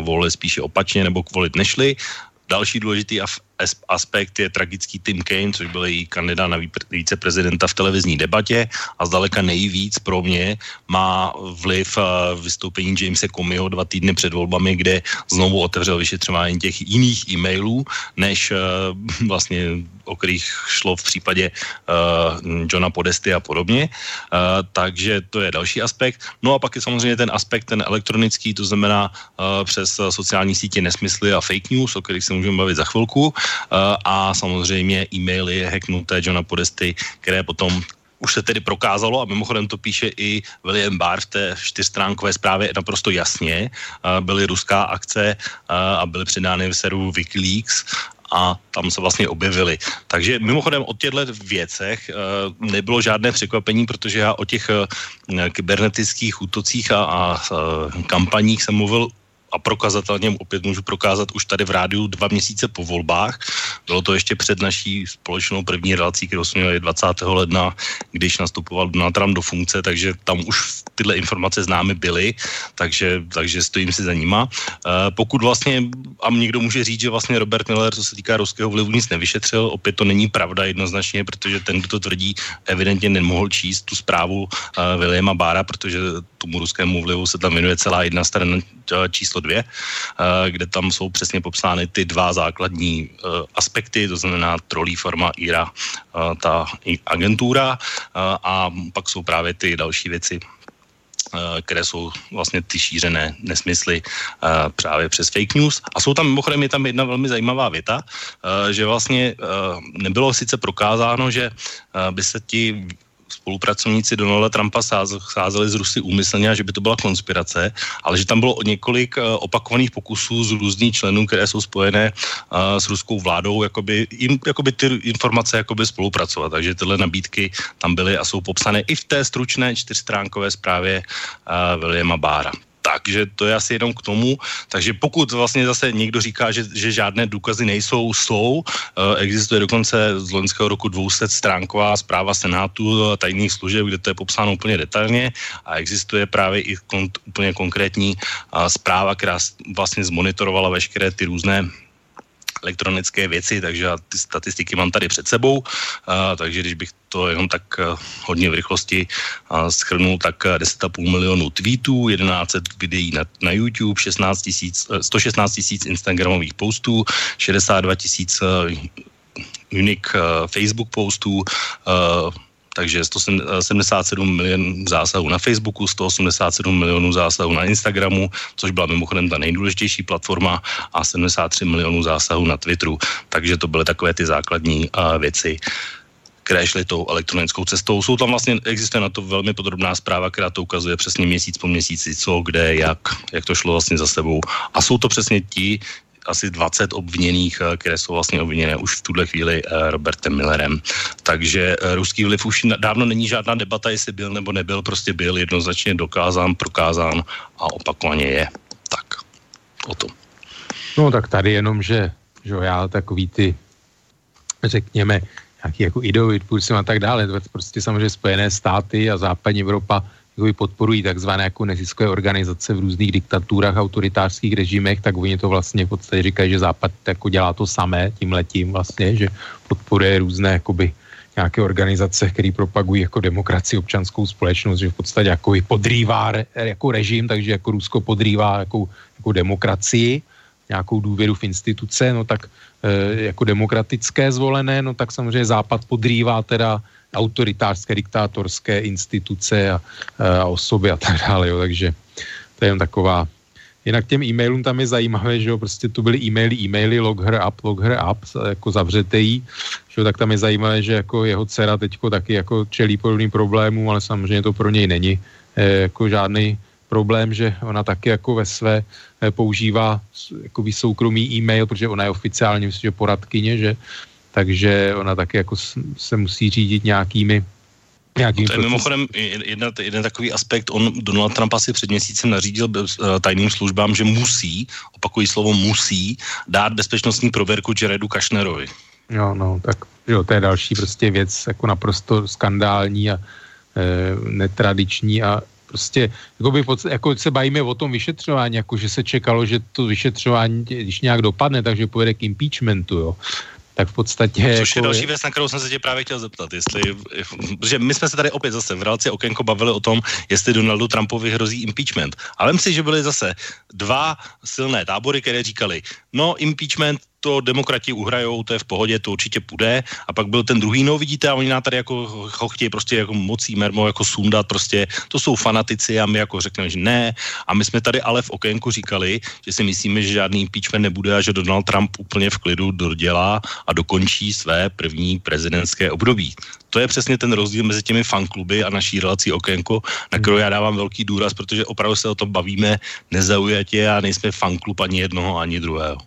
A: volili spíše opačně nebo volit nešli. Další důležitý aspekt je tragický Tim Kaine, což byl její kandidát na viceprezidenta v televizní debatě a zdaleka nejvíc pro mě má vliv vystoupení Jamesa Comeyho dva týdny před volbami, kde znovu otevřel vyšetřování těch jiných e-mailů, než <laughs> vlastně o kterých šlo v případě uh, Johna Podesty a podobně. Uh, takže to je další aspekt. No a pak je samozřejmě ten aspekt, ten elektronický, to znamená uh, přes sociální sítě nesmysly a fake news, o kterých se můžeme bavit za chvilku. Uh, a samozřejmě e-maily hacknuté Johna Podesty, které potom už se tedy prokázalo, a mimochodem to píše i William Barr v té čtyřstránkové zprávě naprosto jasně, byly ruská akce a byly předány v seru Wikileaks a tam se vlastně objevili. Takže mimochodem o těchto věcech nebylo žádné překvapení, protože já o těch kybernetických útocích a, a kampaních jsem mluvil a prokazatelně opět můžu prokázat už tady v rádiu dva měsíce po volbách. Bylo to ještě před naší společnou první relací, kterou jsme měli 20. ledna, když nastupoval Donald Trump do funkce, takže tam už tyhle informace známy byly, takže, takže stojím si za nima. E, pokud vlastně, a někdo může říct, že vlastně Robert Miller, co se týká ruského vlivu, nic nevyšetřil, opět to není pravda jednoznačně, protože ten, kdo to tvrdí, evidentně nemohl číst tu zprávu e, Williama Bára, protože tomu ruskému vlivu se tam věnuje celá jedna strana číslo dvě, eh, kde tam jsou přesně popsány ty dva základní eh, aspekty, to znamená trolí forma IRA, ta agentura a pak jsou právě ty další věci, které jsou vlastně ty šířené nesmysly právě přes fake news. A jsou tam mimochodem, je tam jedna velmi zajímavá věta, že vlastně nebylo sice prokázáno, že by se ti spolupracovníci Donalda Trumpa sázeli z Rusy úmyslně a že by to byla konspirace, ale že tam bylo několik eh, opakovaných pokusů z různých členů, které jsou spojené uh, s ruskou vládou, jakoby, jim, jakoby ty informace jakoby spolupracovat. Takže tyhle nabídky tam byly a jsou popsané i v té stručné čtyřstránkové zprávě uh, Williama Bára takže to je asi jenom k tomu. Takže pokud vlastně zase někdo říká, že, že žádné důkazy nejsou, jsou, eh, existuje dokonce z loňského roku 200 stránková zpráva Senátu tajných služeb, kde to je popsáno úplně detailně a existuje právě i kon, úplně konkrétní zpráva, která vlastně zmonitorovala veškeré ty různé elektronické věci, takže já ty statistiky mám tady před sebou, a, takže když bych to jenom tak a, hodně v rychlosti schrnul, tak 10,5 milionů tweetů, 11 videí na, na YouTube, 16 tisíc, 116 tisíc Instagramových postů, 62 tisíc unique Facebook postů, takže 177 milionů zásahů na Facebooku, 187 milionů zásahů na Instagramu, což byla mimochodem ta nejdůležitější platforma a 73 milionů zásahů na Twitteru. Takže to byly takové ty základní uh, věci které šly tou elektronickou cestou. Jsou tam vlastně, existuje na to velmi podrobná zpráva, která to ukazuje přesně měsíc po měsíci, co, kde, jak, jak to šlo vlastně za sebou. A jsou to přesně ti, asi 20 obviněných, eh, které jsou vlastně obviněné už v tuhle chvíli eh, Robertem Millerem. Takže eh, ruský vliv už dávno není žádná debata, jestli byl nebo nebyl, prostě byl jednoznačně dokázán, prokázán a opakovaně je. Tak, o tom.
B: No tak tady jenom, že, že já takový ty, řekněme, nějaký jako ideový a tak dále, prostě samozřejmě Spojené státy a západní Evropa jakoby podporují takzvané jako neziskové organizace v různých diktaturách, autoritářských režimech, tak oni to vlastně v podstatě říkají, že Západ jako dělá to samé tím letím vlastně, že podporuje různé jakoby nějaké organizace, které propagují jako demokracii, občanskou společnost, že v podstatě jako podrývá re, jako režim, takže jako Rusko podrývá jako, jako demokracii, nějakou důvěru v instituce, no tak e, jako demokratické zvolené, no tak samozřejmě Západ podrývá teda autoritářské, diktátorské instituce a, a osoby a tak dále, jo, takže to je jen taková. Jinak těm e-mailům tam je zajímavé, že jo, prostě tu byly e-maily, e-maily, log her up, log her up, jako zavřetej, že jo, tak tam je zajímavé, že jako jeho dcera teďko taky jako čelí podobným problémům, ale samozřejmě to pro něj není eh, jako žádný problém, že ona taky jako ve své eh, používá jakoby soukromý e-mail, protože ona je oficiálně myslím, že poradkyně, že takže ona taky jako se musí řídit nějakými
A: Nějaký no to je mimochodem jedna, jeden takový aspekt. On Donald Trump asi před měsícem nařídil eh, tajným službám, že musí, opakují slovo musí, dát bezpečnostní prověrku Jaredu Kašnerovi.
B: Jo, no, tak jo, to je další prostě věc jako naprosto skandální a e, netradiční a prostě jako, by, jako se bavíme o tom vyšetřování, jako že se čekalo, že to vyšetřování, když nějak dopadne, takže pojede k impeachmentu, jo tak v podstatě...
A: Což jako je další věc, na kterou jsem se tě právě chtěl zeptat, jestli, protože my jsme se tady opět zase v relaci Okénko bavili o tom, jestli Donaldu Trumpovi hrozí impeachment. Ale myslím si, že byly zase dva silné tábory, které říkali, no impeachment to demokrati uhrajou, to je v pohodě, to určitě půjde. A pak byl ten druhý, no vidíte, a oni nám tady jako ho chtějí prostě jako mocí mermo jako sundat, prostě to jsou fanatici a my jako řekneme, že ne. A my jsme tady ale v okénku říkali, že si myslíme, že žádný impeachment nebude a že Donald Trump úplně v klidu dodělá a dokončí své první prezidentské období. To je přesně ten rozdíl mezi těmi fankluby a naší relací okénko, na kterou já dávám velký důraz, protože opravdu se o tom bavíme nezaujatě a nejsme fanklub ani jednoho, ani druhého.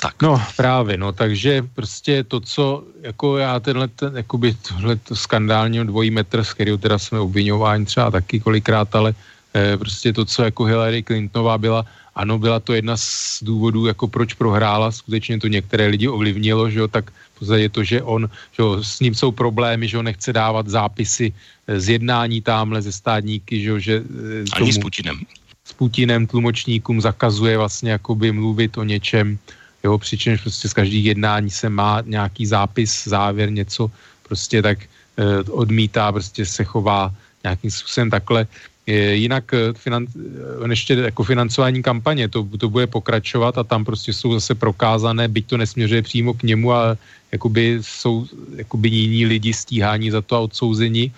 B: Tak. No právě, no takže prostě to, co jako já tenhle, ten, jakoby tohle skandální dvojí metr, z kterého teda jsme obvinováni třeba taky kolikrát, ale eh, prostě to, co jako Hillary Clintonová byla, ano, byla to jedna z důvodů, jako proč prohrála, skutečně to některé lidi ovlivnilo, že jo, tak je to, že on, že jo, s ním jsou problémy, že on nechce dávat zápisy eh, z jednání tamhle ze státníky, že jo, že...
A: Eh, Ani s Putinem.
B: S Putinem tlumočníkům zakazuje vlastně jakoby mluvit o něčem, jo, přičemž prostě z každých jednání se má nějaký zápis, závěr, něco, prostě tak eh, odmítá, prostě se chová nějakým způsobem takhle. E, jinak finan, ještě jako financování kampaně, to, to bude pokračovat a tam prostě jsou zase prokázané, byť to nesměřuje přímo k němu a jakoby jsou jakoby jiní lidi stíhání za to a odsouzení,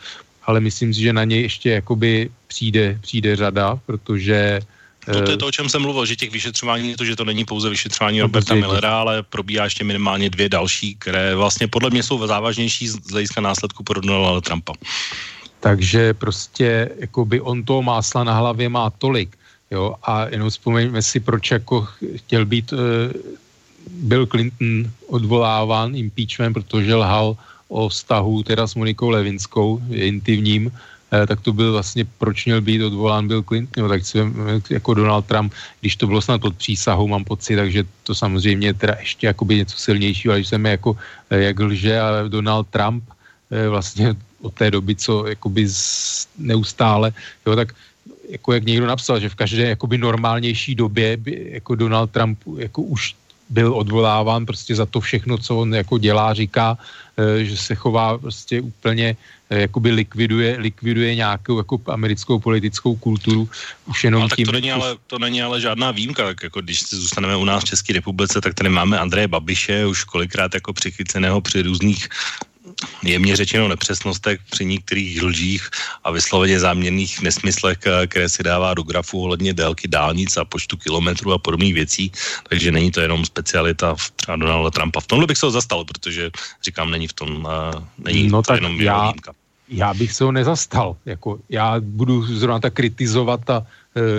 B: ale myslím si, že na něj ještě jakoby přijde, přijde řada, protože
A: to je to, o čem jsem mluvil, že těch vyšetřování, to, že to není pouze vyšetřování no, Roberta Millera, ale probíhá ještě minimálně dvě další, které vlastně podle mě jsou závažnější z hlediska následku pro Donalda Trumpa.
B: Takže prostě jakoby on to másla na hlavě má tolik, jo, a jenom vzpomeňme si, proč jako chtěl být uh, Bill Clinton odvoláván impeachment, protože lhal o vztahu teda s Monikou Levinskou, intimním, Eh, tak to byl vlastně, proč měl být odvolán Bill Clinton, tak jako Donald Trump, když to bylo snad pod přísahou, mám pocit, takže to samozřejmě teda ještě jakoby něco silnějšího, ale když jsem jako, eh, jak lže, ale Donald Trump eh, vlastně od té doby, co jakoby neustále, jo, tak jako jak někdo napsal, že v každé jakoby normálnější době by jako Donald Trump jako už byl odvoláván prostě za to všechno, co on jako dělá, říká, že se chová prostě úplně Eh, jakoby likviduje, likviduje nějakou jako americkou politickou kulturu už jenom
A: no, tak tím. To není, ale, to není ale žádná výjimka, tak jako když si zůstaneme u nás v České republice, tak tady máme Andreje Babiše, už kolikrát jako přichyceného při různých jemně řečeno nepřesnostech při některých lžích a vysloveně záměrných nesmyslech, eh, které si dává do grafu ohledně délky dálnic a počtu kilometrů a podobných věcí. Takže není to jenom specialita v třeba Donalda Trumpa. V tomhle bych se ho zastal, protože říkám, není v tom, uh, není no to tak jenom já, výjimka
B: já bych se ho nezastal. Jako, já budu zrovna tak kritizovat a e,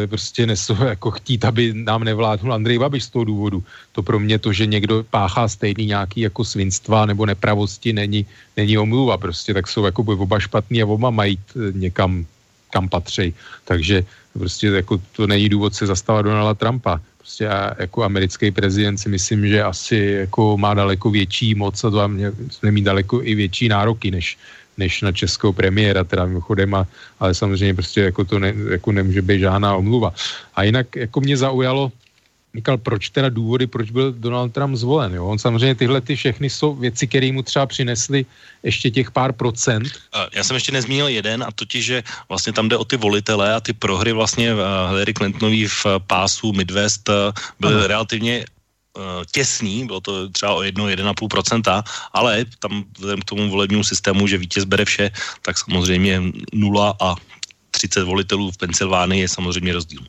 B: prostě nesu, jako chtít, aby nám nevládnul Andrej Babiš z toho důvodu. To pro mě to, že někdo páchá stejný nějaký jako svinstva nebo nepravosti, není, není omluva. Prostě tak jsou jako oba špatný a oba mají někam, kam patří. Takže prostě jako to není důvod se zastávat Donalda Trumpa. Prostě já jako americký prezident si myslím, že asi jako má daleko větší moc a to mě, mít daleko i větší nároky, než, než na českého premiéra, teda mimochodem, a, ale samozřejmě prostě jako to ne, jako nemůže být žádná omluva. A jinak jako mě zaujalo, říkal, proč teda důvody, proč byl Donald Trump zvolen. Jo? On samozřejmě tyhle ty všechny jsou věci, které mu třeba přinesly ještě těch pár procent.
A: Já jsem ještě nezmínil jeden a totiž, že vlastně tam jde o ty volitele a ty prohry vlastně eh, Hillary Clintonový v pásu Midwest eh, byly ano. relativně těsný, bylo to třeba o 1-1,5%, ale tam vzhledem k tomu volebnímu systému, že vítěz bere vše, tak samozřejmě 0 a 30 volitelů v Pensylvánii je samozřejmě rozdíl.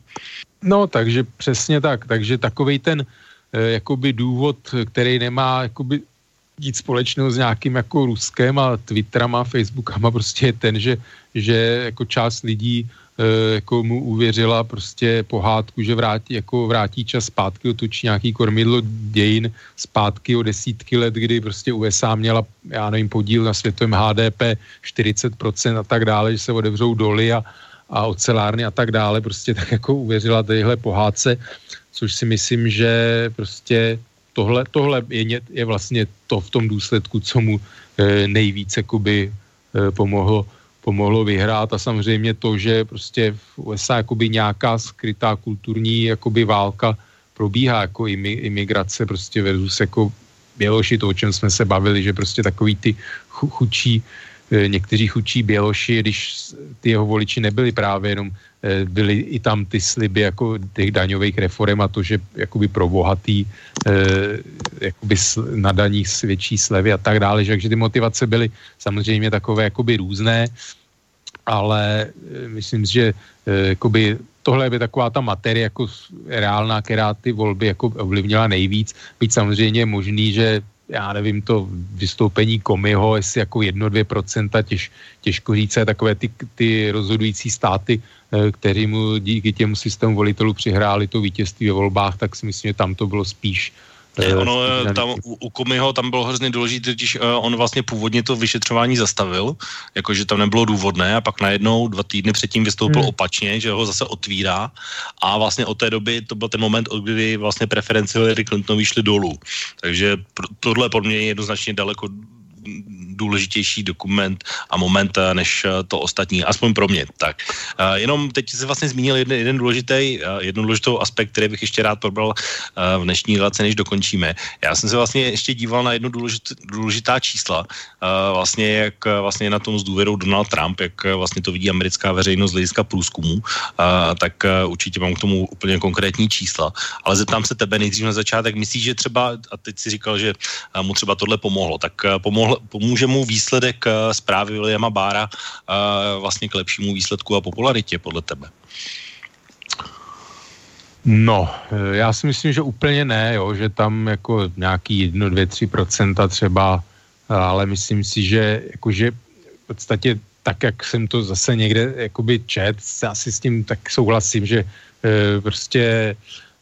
B: No, takže přesně tak. Takže takový ten e, jakoby důvod, který nemá jakoby nic společného s nějakým jako Ruskem a Twitterama, Facebookama, prostě je ten, že, že jako část lidí jako mu uvěřila prostě pohádku, že vrátí, jako vrátí čas zpátky, otočí nějaký kormidlo dějin zpátky o desítky let, kdy prostě USA měla, já nevím, podíl na světovém HDP 40% a tak dále, že se otevřou doly a, a ocelárny a tak dále, prostě tak jako uvěřila téhle pohádce, což si myslím, že prostě tohle, tohle je, je vlastně to v tom důsledku, co mu e, nejvíc jakoby e, pomohlo, pomohlo vyhrát a samozřejmě to, že prostě v USA jakoby nějaká skrytá kulturní jakoby válka probíhá jako imigrace prostě versus jako Běloši, to, o čem jsme se bavili, že prostě takový ty chučí E, někteří chudší běloši, když ty jeho voliči nebyli právě jenom, e, byly i tam ty sliby jako těch daňových reform a to, že jakoby pro bohatý e, jakoby na daních větší slevy a tak dále, že takže ty motivace byly samozřejmě takové jakoby různé, ale myslím, že jakoby tohle by taková ta materie jako reálná, která ty volby jako ovlivnila nejvíc. Byť samozřejmě je možný, že já nevím, to vystoupení Komiho, jestli jako 1-2%, těž, těžko říct, takové ty, ty rozhodující státy, eh, který mu díky těmu systému volitelů přihráli to vítězství ve volbách, tak si myslím, že tam to bylo spíš
A: ono, eh, tam, u, u Komiho tam bylo hrozně důležité, když uh, on vlastně původně to vyšetřování zastavil, jakože tam nebylo důvodné a pak najednou dva týdny předtím vystoupil hmm. opačně, že ho zase otvírá a vlastně od té doby to byl ten moment, od kdy vlastně preference Hillary Clintonovi šly dolů. Takže tohle pro mě je jednoznačně daleko důležitější dokument a moment eh, než eh, to ostatní, aspoň pro mě. Tak, uh, jenom teď si vlastně zmínil jeden, jeden důležitý, jednu důležitou aspekt, který bych ještě rád probral v dnešní relaci, než dokončíme. Já jsem se vlastně ještě díval na jednu důležit, důležitá čísla, vlastně jak vlastně na tom s důvěrou Donald Trump, jak vlastně to vidí americká veřejnost z hlediska průzkumu, tak určitě mám k tomu úplně konkrétní čísla. Ale zeptám se tebe nejdřív na začátek, myslíš, že třeba, a teď si říkal, že mu třeba tohle pomohlo, tak pomůže mu výsledek uh, zprávy Williama Bára uh, vlastně k lepšímu výsledku a popularitě podle tebe?
B: No, eh, já si myslím, že úplně ne, jo, že tam jako nějaký 1, 2, 3 procenta třeba, ale myslím si, že jakože v podstatě tak, jak jsem to zase někde jakoby čet, asi s tím tak souhlasím, že e, prostě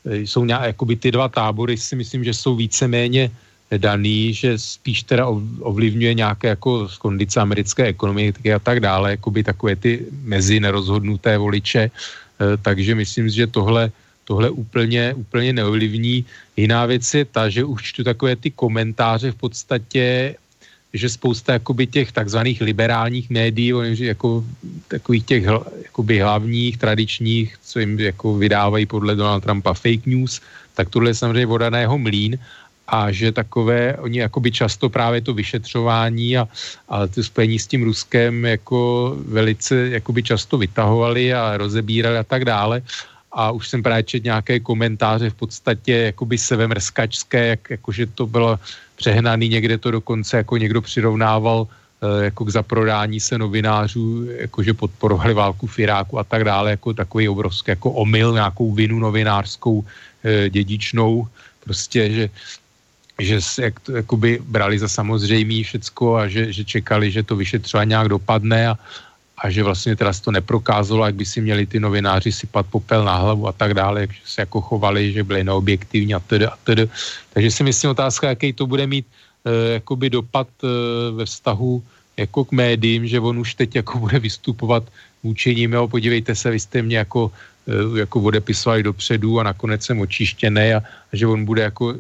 B: jsou nějak, jakoby ty dva tábory si myslím, že jsou víceméně daný, že spíš teda ovlivňuje nějaké jako z kondice americké ekonomiky a tak dále, jako by takové ty mezi nerozhodnuté voliče, eh, takže myslím, že tohle, tohle úplně, úplně neovlivní. Jiná věc je ta, že už čtu takové ty komentáře v podstatě, že spousta jakoby těch takzvaných liberálních médií, jako takových těch jakoby hlavních, tradičních, co jim jako vydávají podle Donald Trumpa fake news, tak tohle je samozřejmě voda na jeho mlín a že takové, oni jakoby často právě to vyšetřování a, a to spojení s tím Ruskem jako velice jakoby často vytahovali a rozebírali a tak dále. A už jsem právě čet nějaké komentáře v podstatě jakoby sevemrskačské, jak, jakože to bylo přehnaný, někde to dokonce jako někdo přirovnával eh, jako k zaprodání se novinářů, jakože podporovali válku v Iráku a tak dále, jako takový obrovský jako omyl, nějakou vinu novinářskou eh, dědičnou, prostě, že že se jak jakoby brali za samozřejmý všecko a že, že čekali, že to vyšetřování nějak dopadne a, a že vlastně teda to neprokázalo, jak by si měli ty novináři sypat popel na hlavu a tak dále, jak se jako chovali, že byli neobjektivní a tedy a tedy. Takže si myslím otázka, jaký to bude mít e, jakoby dopad e, ve vztahu jako k médiím, že on už teď jako bude vystupovat vůči jo, podívejte se, vy jste mě jako, e, jako odepisovali dopředu a nakonec jsem očištěný a, a že on bude jako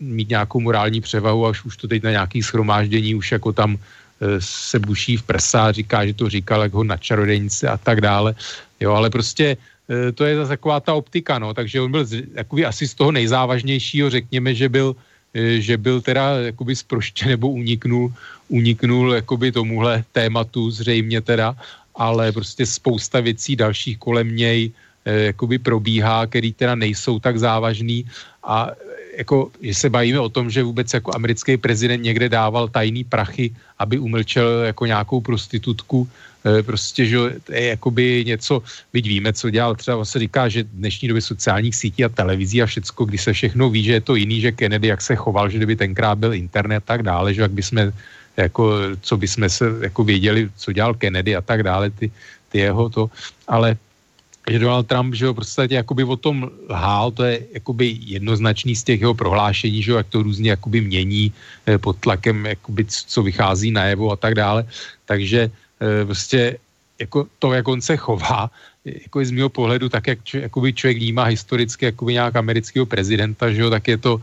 B: mít nějakou morální převahu, až už to teď na nějaký schromáždění už jako tam e, se buší v prsa, říká, že to říkal, jak ho na čarodejnice a tak dále. Jo, ale prostě e, to je zase taková ta optika, no, takže on byl jakoby asi z toho nejzávažnějšího, řekněme, že byl, e, že byl teda jakoby zproštěn nebo uniknul, uniknul jakoby tomuhle tématu zřejmě teda, ale prostě spousta věcí dalších kolem něj jakoby probíhá, který teda nejsou tak závažný a jako, že se bavíme o tom, že vůbec jako americký prezident někde dával tajný prachy, aby umlčel jako nějakou prostitutku, e, prostě, že to je jakoby něco, byť víme, co dělal, třeba se říká, že v dnešní době sociálních sítí a televizí a všecko, kdy se všechno ví, že je to jiný, že Kennedy, jak se choval, že kdyby tenkrát byl internet a tak dále, že jak by jsme, jako, co by jsme se jako věděli, co dělal Kennedy a tak dále, ty, ty jeho to, ale že Donald Trump, že ho prostě jakoby o tom lhál, to je jakoby jednoznačný z těch jeho prohlášení, že jo, jak to různě jakoby mění eh, pod tlakem, jakoby, co vychází najevo a tak dále. Takže eh, prostě jako to, jak on se chová, jako z mého pohledu, tak jak č- jakoby člověk vnímá historicky jakoby nějak amerického prezidenta, že jo, tak je to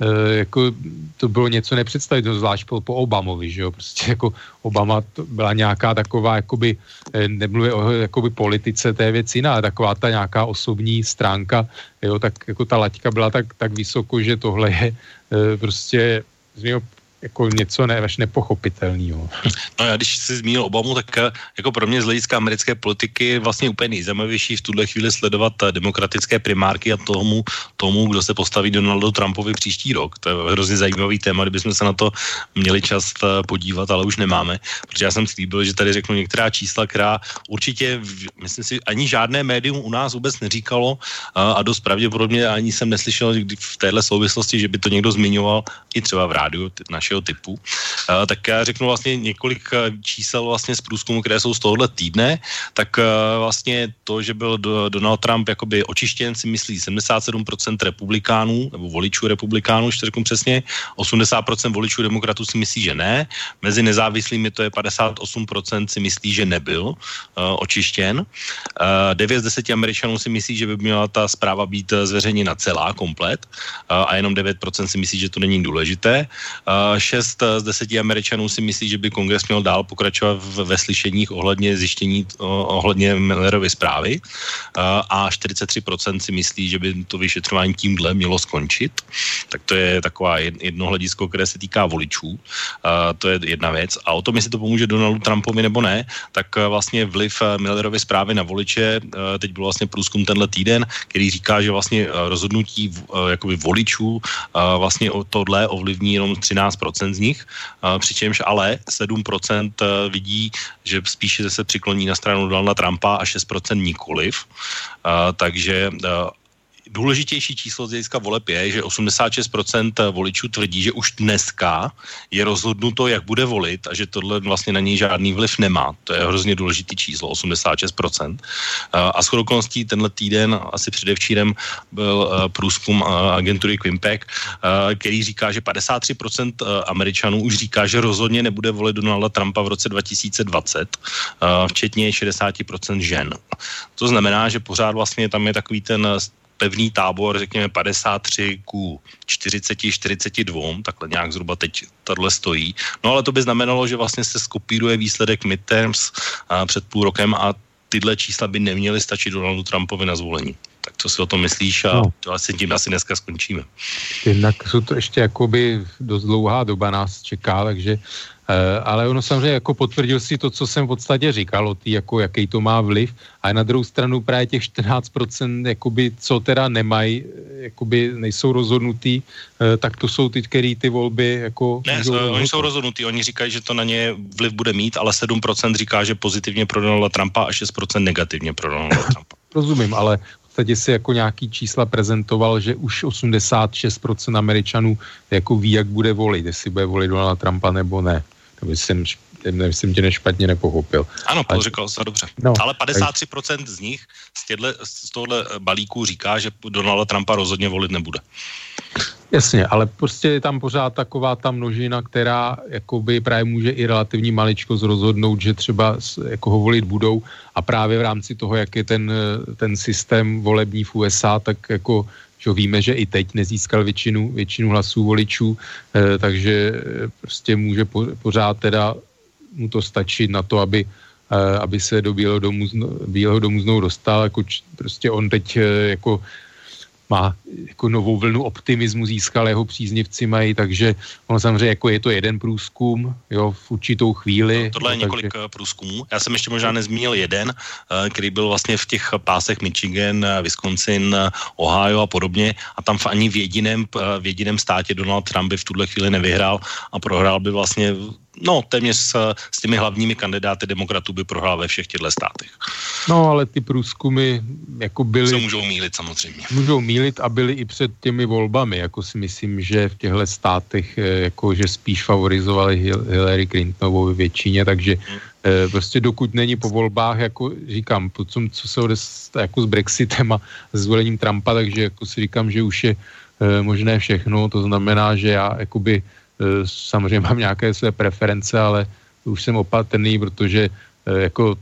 B: e, jako to bylo něco nepředstavitelného, zvlášť po, po Obamovi, že jo, prostě jako Obama to byla nějaká taková, jakoby, e, nemluvě o jakoby politice té věci jiná, taková ta nějaká osobní stránka, jo, tak jako ta laťka byla tak, tak vysoko, že tohle je e, prostě z mého jako něco ne, až nepochopitelného. <laughs>
A: No já když jsi zmínil Obamu, tak eh, jako pro mě z hlediska americké politiky je vlastně úplně nejzajímavější v tuhle chvíli sledovat eh, demokratické primárky a tomu, tomu, kdo se postaví Donaldu Trumpovi příští rok. To je hrozně zajímavý téma, kdybychom se na to měli čas eh, podívat, ale už nemáme, protože já jsem slíbil, že tady řeknu některá čísla, která určitě, myslím si, ani žádné médium u nás vůbec neříkalo a dost pravděpodobně ani jsem neslyšel v téhle souvislosti, že by to někdo zmiňoval i třeba v rádiu naše našeho typu, uh, tak já řeknu vlastně několik eh, čísel vlastně z průzkumu, které jsou z tohohle týdne, tak uh, vlastně to, že byl do, Donald Trump jakoby očištěn, si myslí 77% republikánů, nebo voličů republikánů, ještě řeknu přesně, 80% voličů demokratů si myslí, že ne, mezi nezávislými to je 58% si myslí, že nebyl očištěn, uh, 9 z 10 američanů si myslí, že by měla ta zpráva být zveřejněna celá, komplet, a jenom 9% si myslí, že to není důležité. 6 z 10 Američanů si myslí, že by kongres měl dál pokračovat ve slyšeních ohledně zjištění ohledně Millerovy zprávy a 43% si myslí, že by to vyšetřování tímhle mělo skončit. Tak to je taková jedno hledisko, které se týká voličů. To je jedna věc. A o tom, jestli to pomůže Donaldu Trumpovi nebo ne, tak vlastně vliv Millerovy zprávy na voliče, teď byl vlastně průzkum tenhle týden, který říká, že vlastně rozhodnutí jakoby voličů vlastně o tohle ovlivní jenom 13% z nich, přičemž ale 7% eh, vidí, že spíše se přikloní na stranu Donalda Trumpa a 6% nikoliv. Takže eh, důležitější číslo z hlediska voleb je, že 86% voličů tvrdí, že už dneska je rozhodnuto, jak bude volit a že tohle vlastně na něj žádný vliv nemá. To je hrozně důležitý číslo, 86%. A s okolností tenhle týden, asi předevčírem, byl eh, průzkum eh, agentury Quimpec, eh, který říká, že 53% Američanů už říká, že rozhodně nebude volit Donalda Trumpa v roce 2020, včetně 60% žen. To znamená, že pořád vlastně tam je takový ten pevný tábor, řekněme 53 ku 40, 42, takhle nějak zhruba teď tohle stojí. No ale to by znamenalo, že vlastně se skopíruje výsledek midterms a před půl rokem a tyhle čísla by neměly stačit Donaldu Trumpovi na zvolení. Tak co si o tom myslíš a no. to asi tím asi dneska skončíme.
B: Jednak jsou to ještě jakoby dost dlouhá doba nás čeká, takže ale ono samozřejmě jako potvrdil si to, co jsem v podstatě říkal o tý, jako jaký to má vliv. A na druhou stranu právě těch 14%, jakoby, co teda nemají, jakoby nejsou rozhodnutý, eh, tak to jsou ty, který ty volby jako...
A: Ne, jsou, oni jsou rozhodnutí, oni říkají, že to na ně vliv bude mít, ale 7% říká, že pozitivně pro Donalda Trumpa a 6% negativně pro Donalda Trumpa. <laughs>
B: Rozumím, ale podstatě si jako nějaký čísla prezentoval, že už 86% Američanů jako ví, jak bude volit, jestli bude volit Donalda Trumpa nebo ne. To jsem, jsem tě nešpatně nepochopil.
A: Ano, Paul řekl se dobře. No, Ale 53% z nich z, těhle, z tohle balíku říká, že Donalda Trumpa rozhodně volit nebude.
B: Jasně, ale prostě je tam pořád taková ta množina, která jakoby právě může i relativní maličkost rozhodnout, že třeba jako ho volit budou a právě v rámci toho, jak je ten, ten systém volební v USA, tak jako že víme, že i teď nezískal většinu, většinu hlasů voličů, eh, takže eh, prostě může po, pořád teda mu to stačit na to, aby, aby se do Bílého domu, Bílého domu znovu dostal. Jako, prostě on teď jako má jako novou vlnu optimismu získal, jeho příznivci mají, takže ono samozřejmě jako je to jeden průzkum, jo, v určitou chvíli.
A: No, tohle je
B: no,
A: několik takže... Eh, průzkumů. Já jsem ještě možná nezmínil jeden, eh, který byl vlastně v těch pásech Michigan, eh, Wisconsin, Ohio a podobně a tam v ani v jediném, v jediném státě Donald Trump by v tuhle chvíli nevyhrál a prohrál by vlastně no téměř s, s těmi hlavními kandidáty demokratů by prohrál ve všech těchto státech.
B: No ale ty průzkumy jako byly...
A: Se můžou mílit samozřejmě.
B: Můžou mílit a byly i před těmi volbami, jako si myslím, že v těchto státech eh, jako že spíš favorizovali Hillary Clintonovou ve většině, takže hmm. prostě dokud není po volbách, jako říkám, po tom, co se odestá jako s Brexitem a zvolením Trumpa, takže jako si říkám, že už je eh, možné všechno, to znamená, že já jakoby samozřejmě mám nějaké své preference, ale už jsem opatrný, protože eh, jako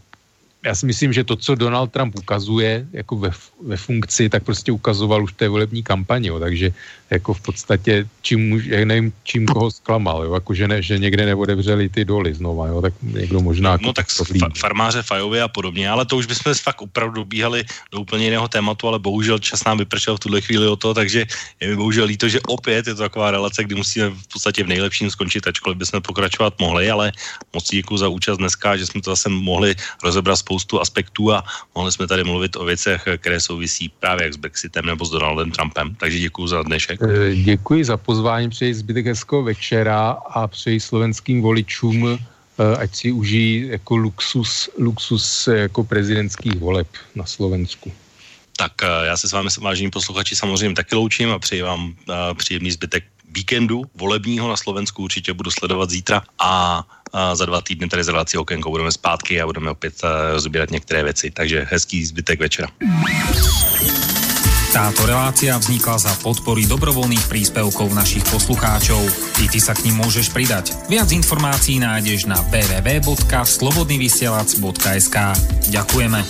B: já si myslím, že to, co Donald Trump ukazuje jako ve, ve funkci, tak prostě ukazoval už v té volební kampani, jo, takže jako v podstatě, čím, já nevím, čím koho zklamal, jo, jako že, ne, že někde neodevřeli ty doly znova, jo, tak někdo možná...
A: No tak fa- farmáře Fajovi a podobně, ale to už bychom fakt opravdu bíhali do úplně jiného tématu, ale bohužel čas nám vypršel v tuhle chvíli o to, takže je mi bohužel líto, že opět je to taková relace, kdy musíme v podstatě v nejlepším skončit, ačkoliv bychom pokračovat mohli, ale moc děkuji za účast dneska, že jsme to zase mohli rozebrat spoustu aspektů a mohli jsme tady mluvit o věcech, které souvisí právě jak s Brexitem nebo s Donaldem Trumpem. Takže děkuji za dnešek.
B: Eh, děkuji za pozvání, přeji zbytek hezkého večera a přeji slovenským voličům, eh, ať si užijí jako luxus, luxus jako prezidentských voleb na Slovensku.
A: Tak eh, já se s vámi, vážení posluchači, samozřejmě taky loučím a přeji vám příjemný zbytek víkendu volebního na Slovensku určitě budu sledovat zítra a, a za dva týdny tady z relací Okénko budeme zpátky a budeme opět rozbírat některé věci. Takže hezký zbytek večera.
D: Táto relácia vznikla za podpory dobrovoľných príspevkov našich poslucháčov. I ty sa k ním môžeš pridať. Viac informácií nájdeš na www.slobodnyvysielac.sk Ďakujeme.